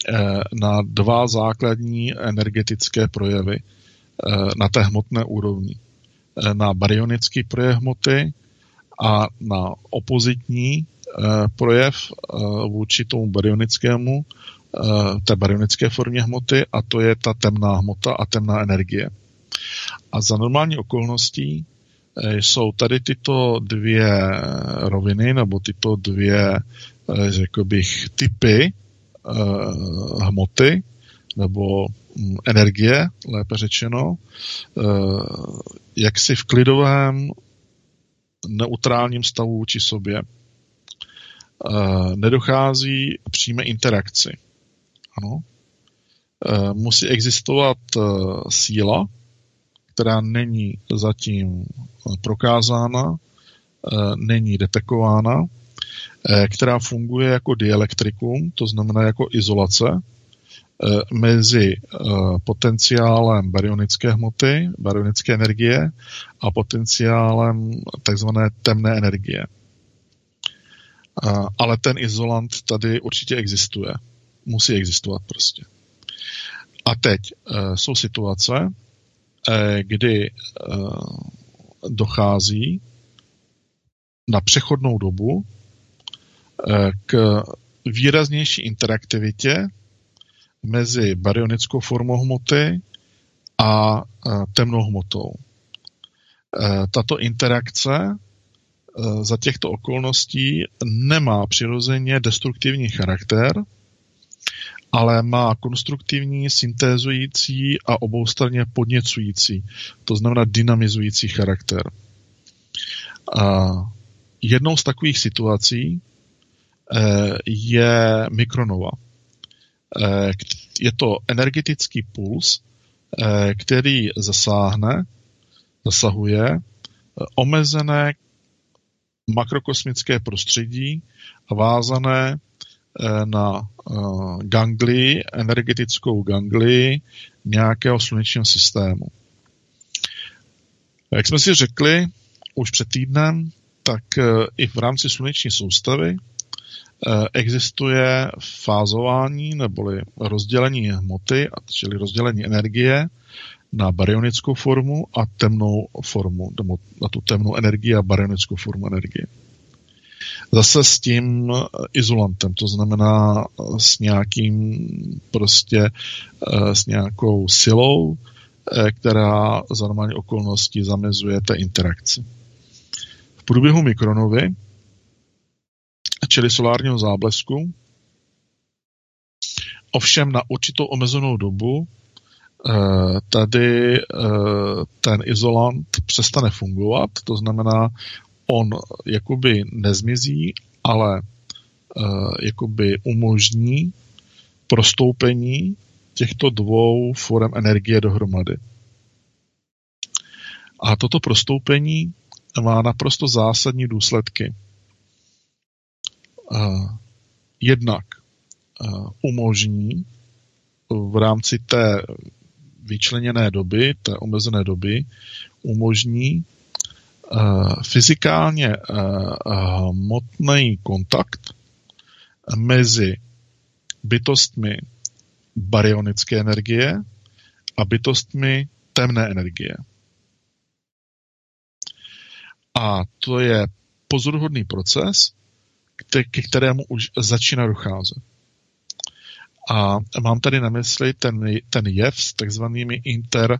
Eh, na dva základní energetické projevy eh, na té hmotné úrovni. Eh, na baryonický projev hmoty a na opozitní projev vůči tomu baryonickému, té baryonické formě hmoty a to je ta temná hmota a temná energie. A za normální okolností jsou tady tyto dvě roviny nebo tyto dvě, řekl bych, typy Eh, hmoty nebo mm, energie, lépe řečeno, eh, jak si v klidovém neutrálním stavu vůči sobě. Eh, nedochází k přímé interakci. Ano. Musí existovat síla, která není zatím prokázána, není detekována, Eh, která funguje jako dielektrikum, to znamená jako izolace eh, mezi eh, potenciálem baryonické hmoty, baryonické energie a potenciálem takzvané temné energie. Ale ten izolant tady určitě existuje. Musí existovat prostě. A teď jsou situace, kdy dochází na přechodnou dobu k výraznější interaktivitě mezi baryonickou formou hmoty a temnou hmotou. Tato interakce za těchto okolností nemá přirozeně destruktivní charakter, ale má konstruktivní, syntézující a oboustranně podněcující, to znamená dynamizující charakter. A jednou z takových situací Eh, je mikronova. Eh, je to energetický puls, eh, který zasáhne, zasahuje omezené makrokosmické prostředí vázané na gangli, energetickou gangli nějakého slunečního systému. Jak jsme si řekli už před týdnem, tak i v rámci sluneční soustavy existuje fázování neboli rozdělení hmoty, čili rozdělení energie na baryonickou formu a temnou formu, na tu temnou energii a baryonickou formu energie. Zase s tím izolantem, to znamená s nějakým prostě, eh, s nějakou silou, eh, která za normální okolnosti zamezuje té interakci. V průběhu mikronovy, čili solárního záblesku, ovšem na určitou omezenou dobu tady eh, ten izolant přestane fungovat, to znamená, on jakoby nezmizí, ale eh, jakoby umožní prostoupení těchto dvou forem energie dohromady. A toto prostoupení má naprosto zásadní důsledky. Jednak umožní v rámci té vyčleněné doby, té omezené doby, umožní uh, fyzikálně uh, hmotný kontakt mezi bytostmi baryonické energie a bytostmi temné energie. A to je pozoruhodný proces, ke kterému už začíná docházet. A mám tady na mysli ten, ten jev s takzvanými inter,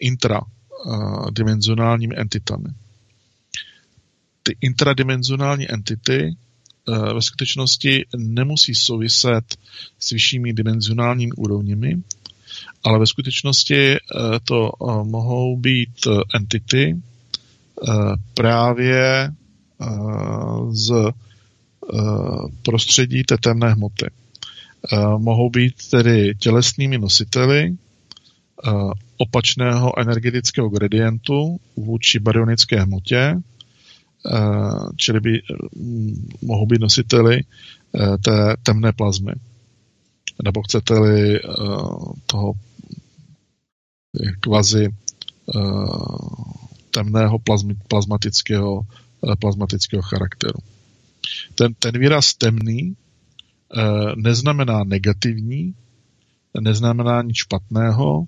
intradimenzionálními entitami. Ty intradimenzionální entity uh, ve skutečnosti nemusí souviset s vyššími dimenzionálními úrovněmi, ale ve skutečnosti uh, to mohou být entity právě z prostředí té temné hmoty. Eh, mohou být tedy tělesnými nositeli eh, opačného energetického gradientu vůči baryonické hmotě, eh, čili by mohou být nositeli té temné plazmy. Nebo chcete-li toho kvazi temného plazmatického, plazmatického charakteru. Ten, ten výraz temný neznamená negativní, neznamená nic špatného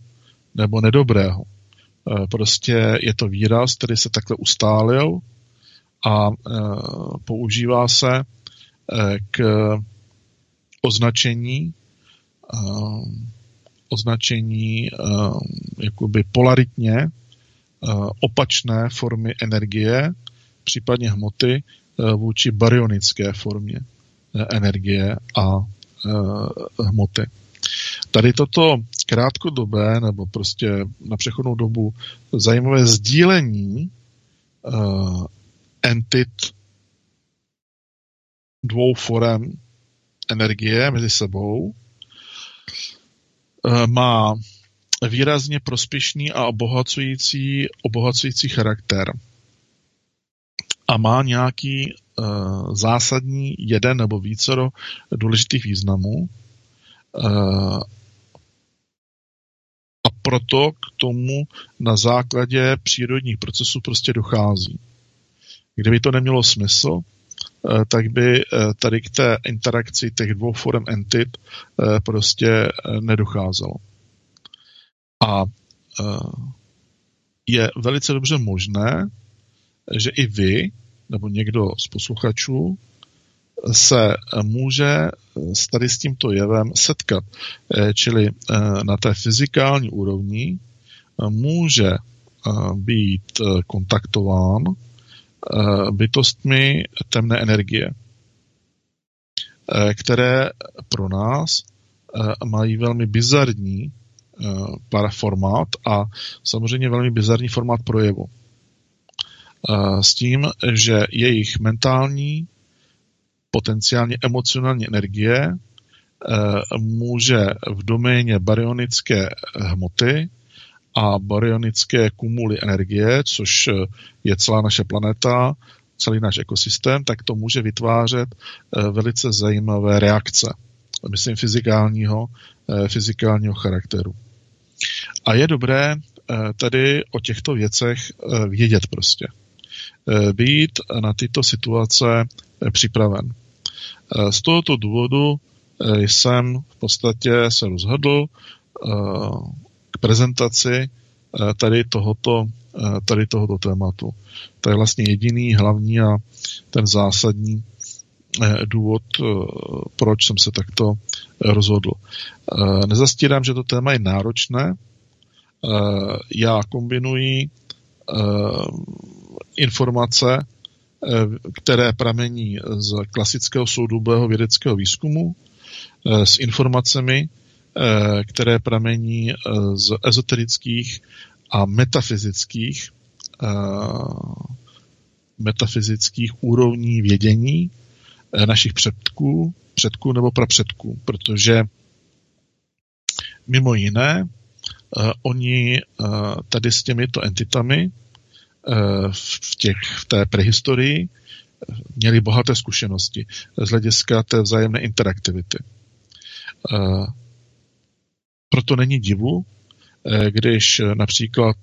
nebo nedobrého. Eh, prostě je to výraz, který se takhle ustálil a eh, používá se k označení označení jakoby polaritně opačné formy energie, případně hmoty vůči baryonické formě energie a e, hmoty. Tady toto krátkodobé nebo prostě na přechodnou dobu zajímavé sdílení uh, entit dvou forem energie mezi sebou uh, má výrazně prospěšný a obohacující, obohacující charakter a má nějaký uh, zásadní jeden nebo vícero důležitých významů. Uh, a proto k tomu na základě přírodních procesů prostě dochází. Kdyby to nemělo smysl, uh, tak by tady k té interakci těch dvou forem entit prostě nedocházelo. A je velice dobře možné, že i vy nebo někdo z posluchačů se může s tady s tímto jevem setkat. Eh, čili eh, na té fyzikální úrovni eh, může být kontaktován bytostmi temné energie, které pro nás mají velmi bizarní formát a samozřejmě velmi bizarní formát projevu s tím, že jejich mentální, potenciálně emocionální energie e, může v doméně baryonické hmoty a baryonické kumuly energie, což je celá naše planeta, celý náš ekosystém, tak to může vytvářet velice zajímavé reakce, myslím fyzikálního, fyzikálního charakteru. A je dobré tady o těchto věcech vědět prostě. Být na tyto situace připraven. Z tohoto důvodu jsem v podstatě se rozhodl k prezentaci tady tohoto, tady tohoto tématu. To je vlastně jediný hlavní a ten zásadní důvod, proč jsem se takto rozhodl. Nezastírám, že to téma je náročné. Já kombinuji informace, které pramení z klasického soudobého vědeckého výzkumu, s informacemi, které pramení z ezoterických a metafyzických metafyzických úrovní vědění našich předků, předků nebo prapředků, protože mimo jiné oni tady s těmito entitami v, těch, v té prehistorii měli bohaté zkušenosti z hlediska té vzájemné interaktivity. Proto není divu, když například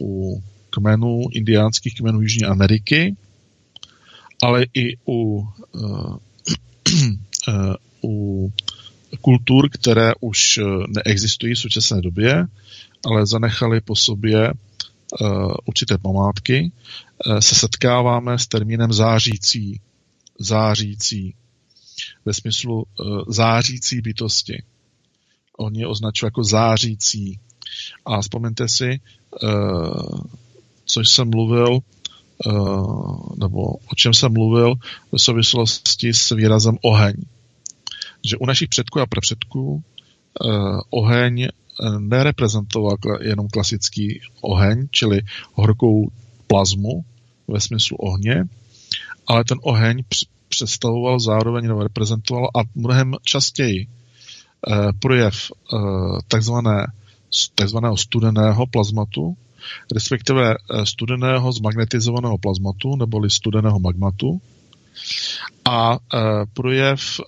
u kmenů, indiánských kmenů Jižní Ameriky, ale i u, u kultur, které už neexistují v současné době, ale zanechali po sobě určité památky, se setkáváme s termínem zářící. Zářící. Ve smyslu zářící bytosti. Oni je označují jako zářící. A vzpomeňte si, co jsem mluvil, nebo o čem jsem mluvil v souvislosti s výrazem oheň. Že u našich předků a prapředků oheň nereprezentoval jenom klasický oheň, čili horkou plazmu ve smyslu ohně, ale ten oheň představoval zároveň nebo reprezentoval a mnohem častěji projev takzvané, takzvaného studeného plazmatu, respektive studeného zmagnetizovaného plazmatu neboli studeného magmatu a projev,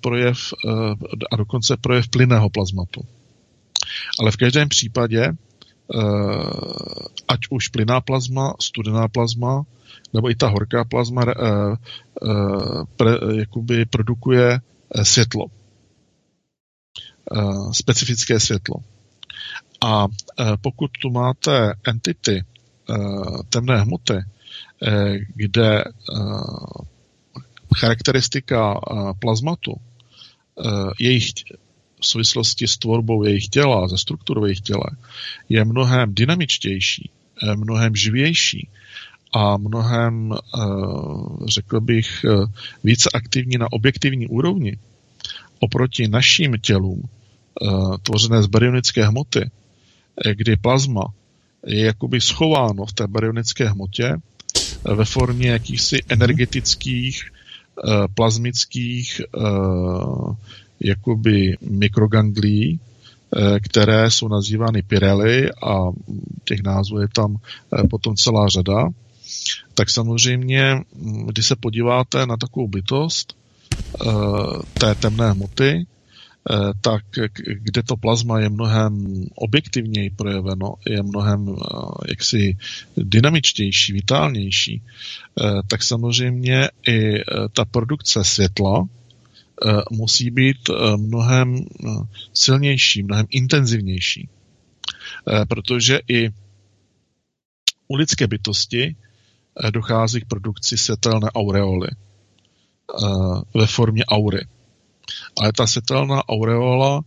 projev a dokonce projev plynného plazmatu. Ale v každém případě, ať už plyná plazma, studená plazma, nebo i ta horká plazma jakoby produkuje světlo. Specifické světlo. A pokud tu máte entity temné hmoty, kde charakteristika plazmatu, jejich v souvislosti s tvorbou jejich těla, ze strukturou jejich těla, je mnohem dynamičtější, mnohem živější a mnohem, řekl bych, více aktivní na objektivní úrovni oproti našim tělům, tvořené z baryonické hmoty, kdy plazma je jakoby schováno v té baryonické hmotě ve formě jakýchsi energetických, plazmických jakoby mikroganglí, eh, které jsou nazývány pirely a těch názvů je tam eh, potom celá řada, tak samozřejmě, hm, když se podíváte na takovou bytost eh, té temné hmoty, tak kde to plazma je mnohem objektivněji projeveno, je mnohem jaksi dynamičtější, vitálnější, tak samozřejmě i ta produkce světla, musí být eh, mnohem eh, silnější, mnohem intenzivnější. Protože i u lidské bytosti dochází k produkci světelné aureoly ve formě aury. Ale ta světelná aureola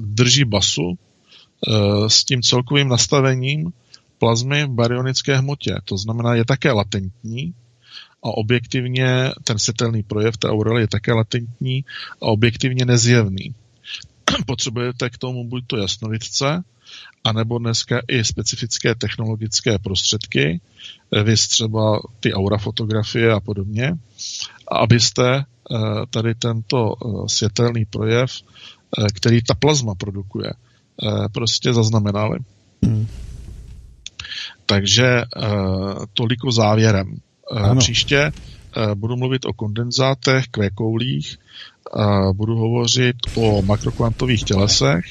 drží basu s tím celkovým nastavením plazmy v baryonické hmotě. To znamená, je také latentní a objektivně ten setelný projev té aurely je také latentní a objektivně nezjevný. Potřebujete k tomu buď to jasnovidce, anebo dneska i specifické technologické prostředky, vy třeba ty aura fotografie a podobně, abyste eh, tady tento eh, světelný projev, eh, který ta plazma produkuje, prostě zaznamenali. Hmm. Takže toliko závěrem. Ano. Příště budu mluvit o kondenzátech, kvěkoulích, budu hovořit o makrokvantových tělesech,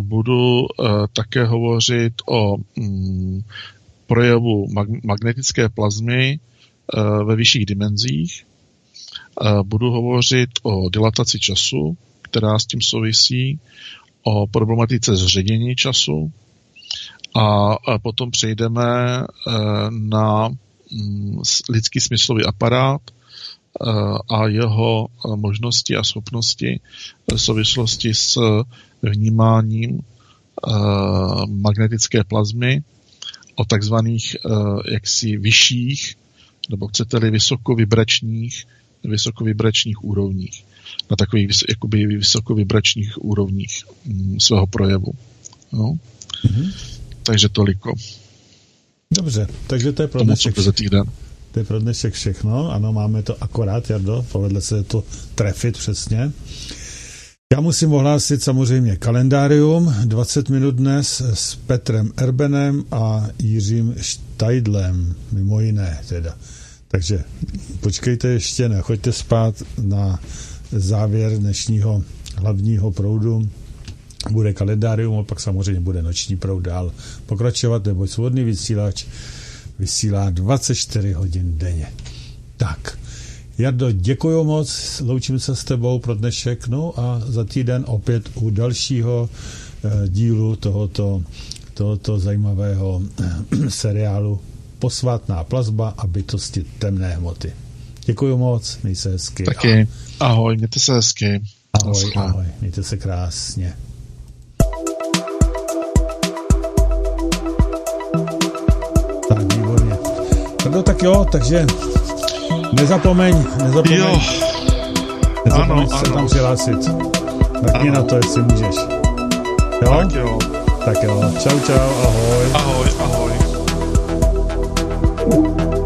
budu také hovořit o mm, projevu magnetické plazmy ve vyšších dimenzích, budu hovořit o dilataci času, která s tím souvisí, o problematice zředění času a potom přejdeme na lidský smyslový aparát e, a jeho e, možnosti a schopnosti v souvislosti s vnímáním magnetické plazmy o takzvaných jaksi vyšších nebo chcete-li vysokovibračních vysokovibračních úrovních, na takových jakoby vysokovibračních úrovních mm, svého projevu. No. Mm-hmm. Takže toliko. Dobře, takže to je pro dnešek. To je pro dnešek všechno. Ano, máme to akorát, Jardo, povedle se to trefit přesně. Já musím ohlásit samozřejmě kalendárium. 20 minut dnes s Petrem Erbenem a Jiřím Štajdlem, mimo jiné teda. Takže počkejte ještě, nechoďte spát na závěr dnešního hlavního proudu. Bude kalendárium a pak samozřejmě bude noční proud dál pokračovat, nebo svobodný vysílač vysílá 24 hodin denně. Tak, Jardo, děkuji moc, loučím se s tebou pro dnešek, no a za týden opět u dalšího eh, dílu tohoto, tohoto zajímavého eh, seriálu posvátná plazba a bytosti temné hmoty. Děkuji moc, měj se hezky. Taky. Ahoj, mějte se hezky. Ahoj, ahoj, mějte se krásně. No tak jo, takže nezapomeň, nezapomeň. Jo. Nezapomeň ano, se ano. tam přihlásit. Mrkni na to, jestli můžeš. Jo? Tak jo. Tak jo. Čau, čau, ahoj. Ahoj, ahoj. Thank you.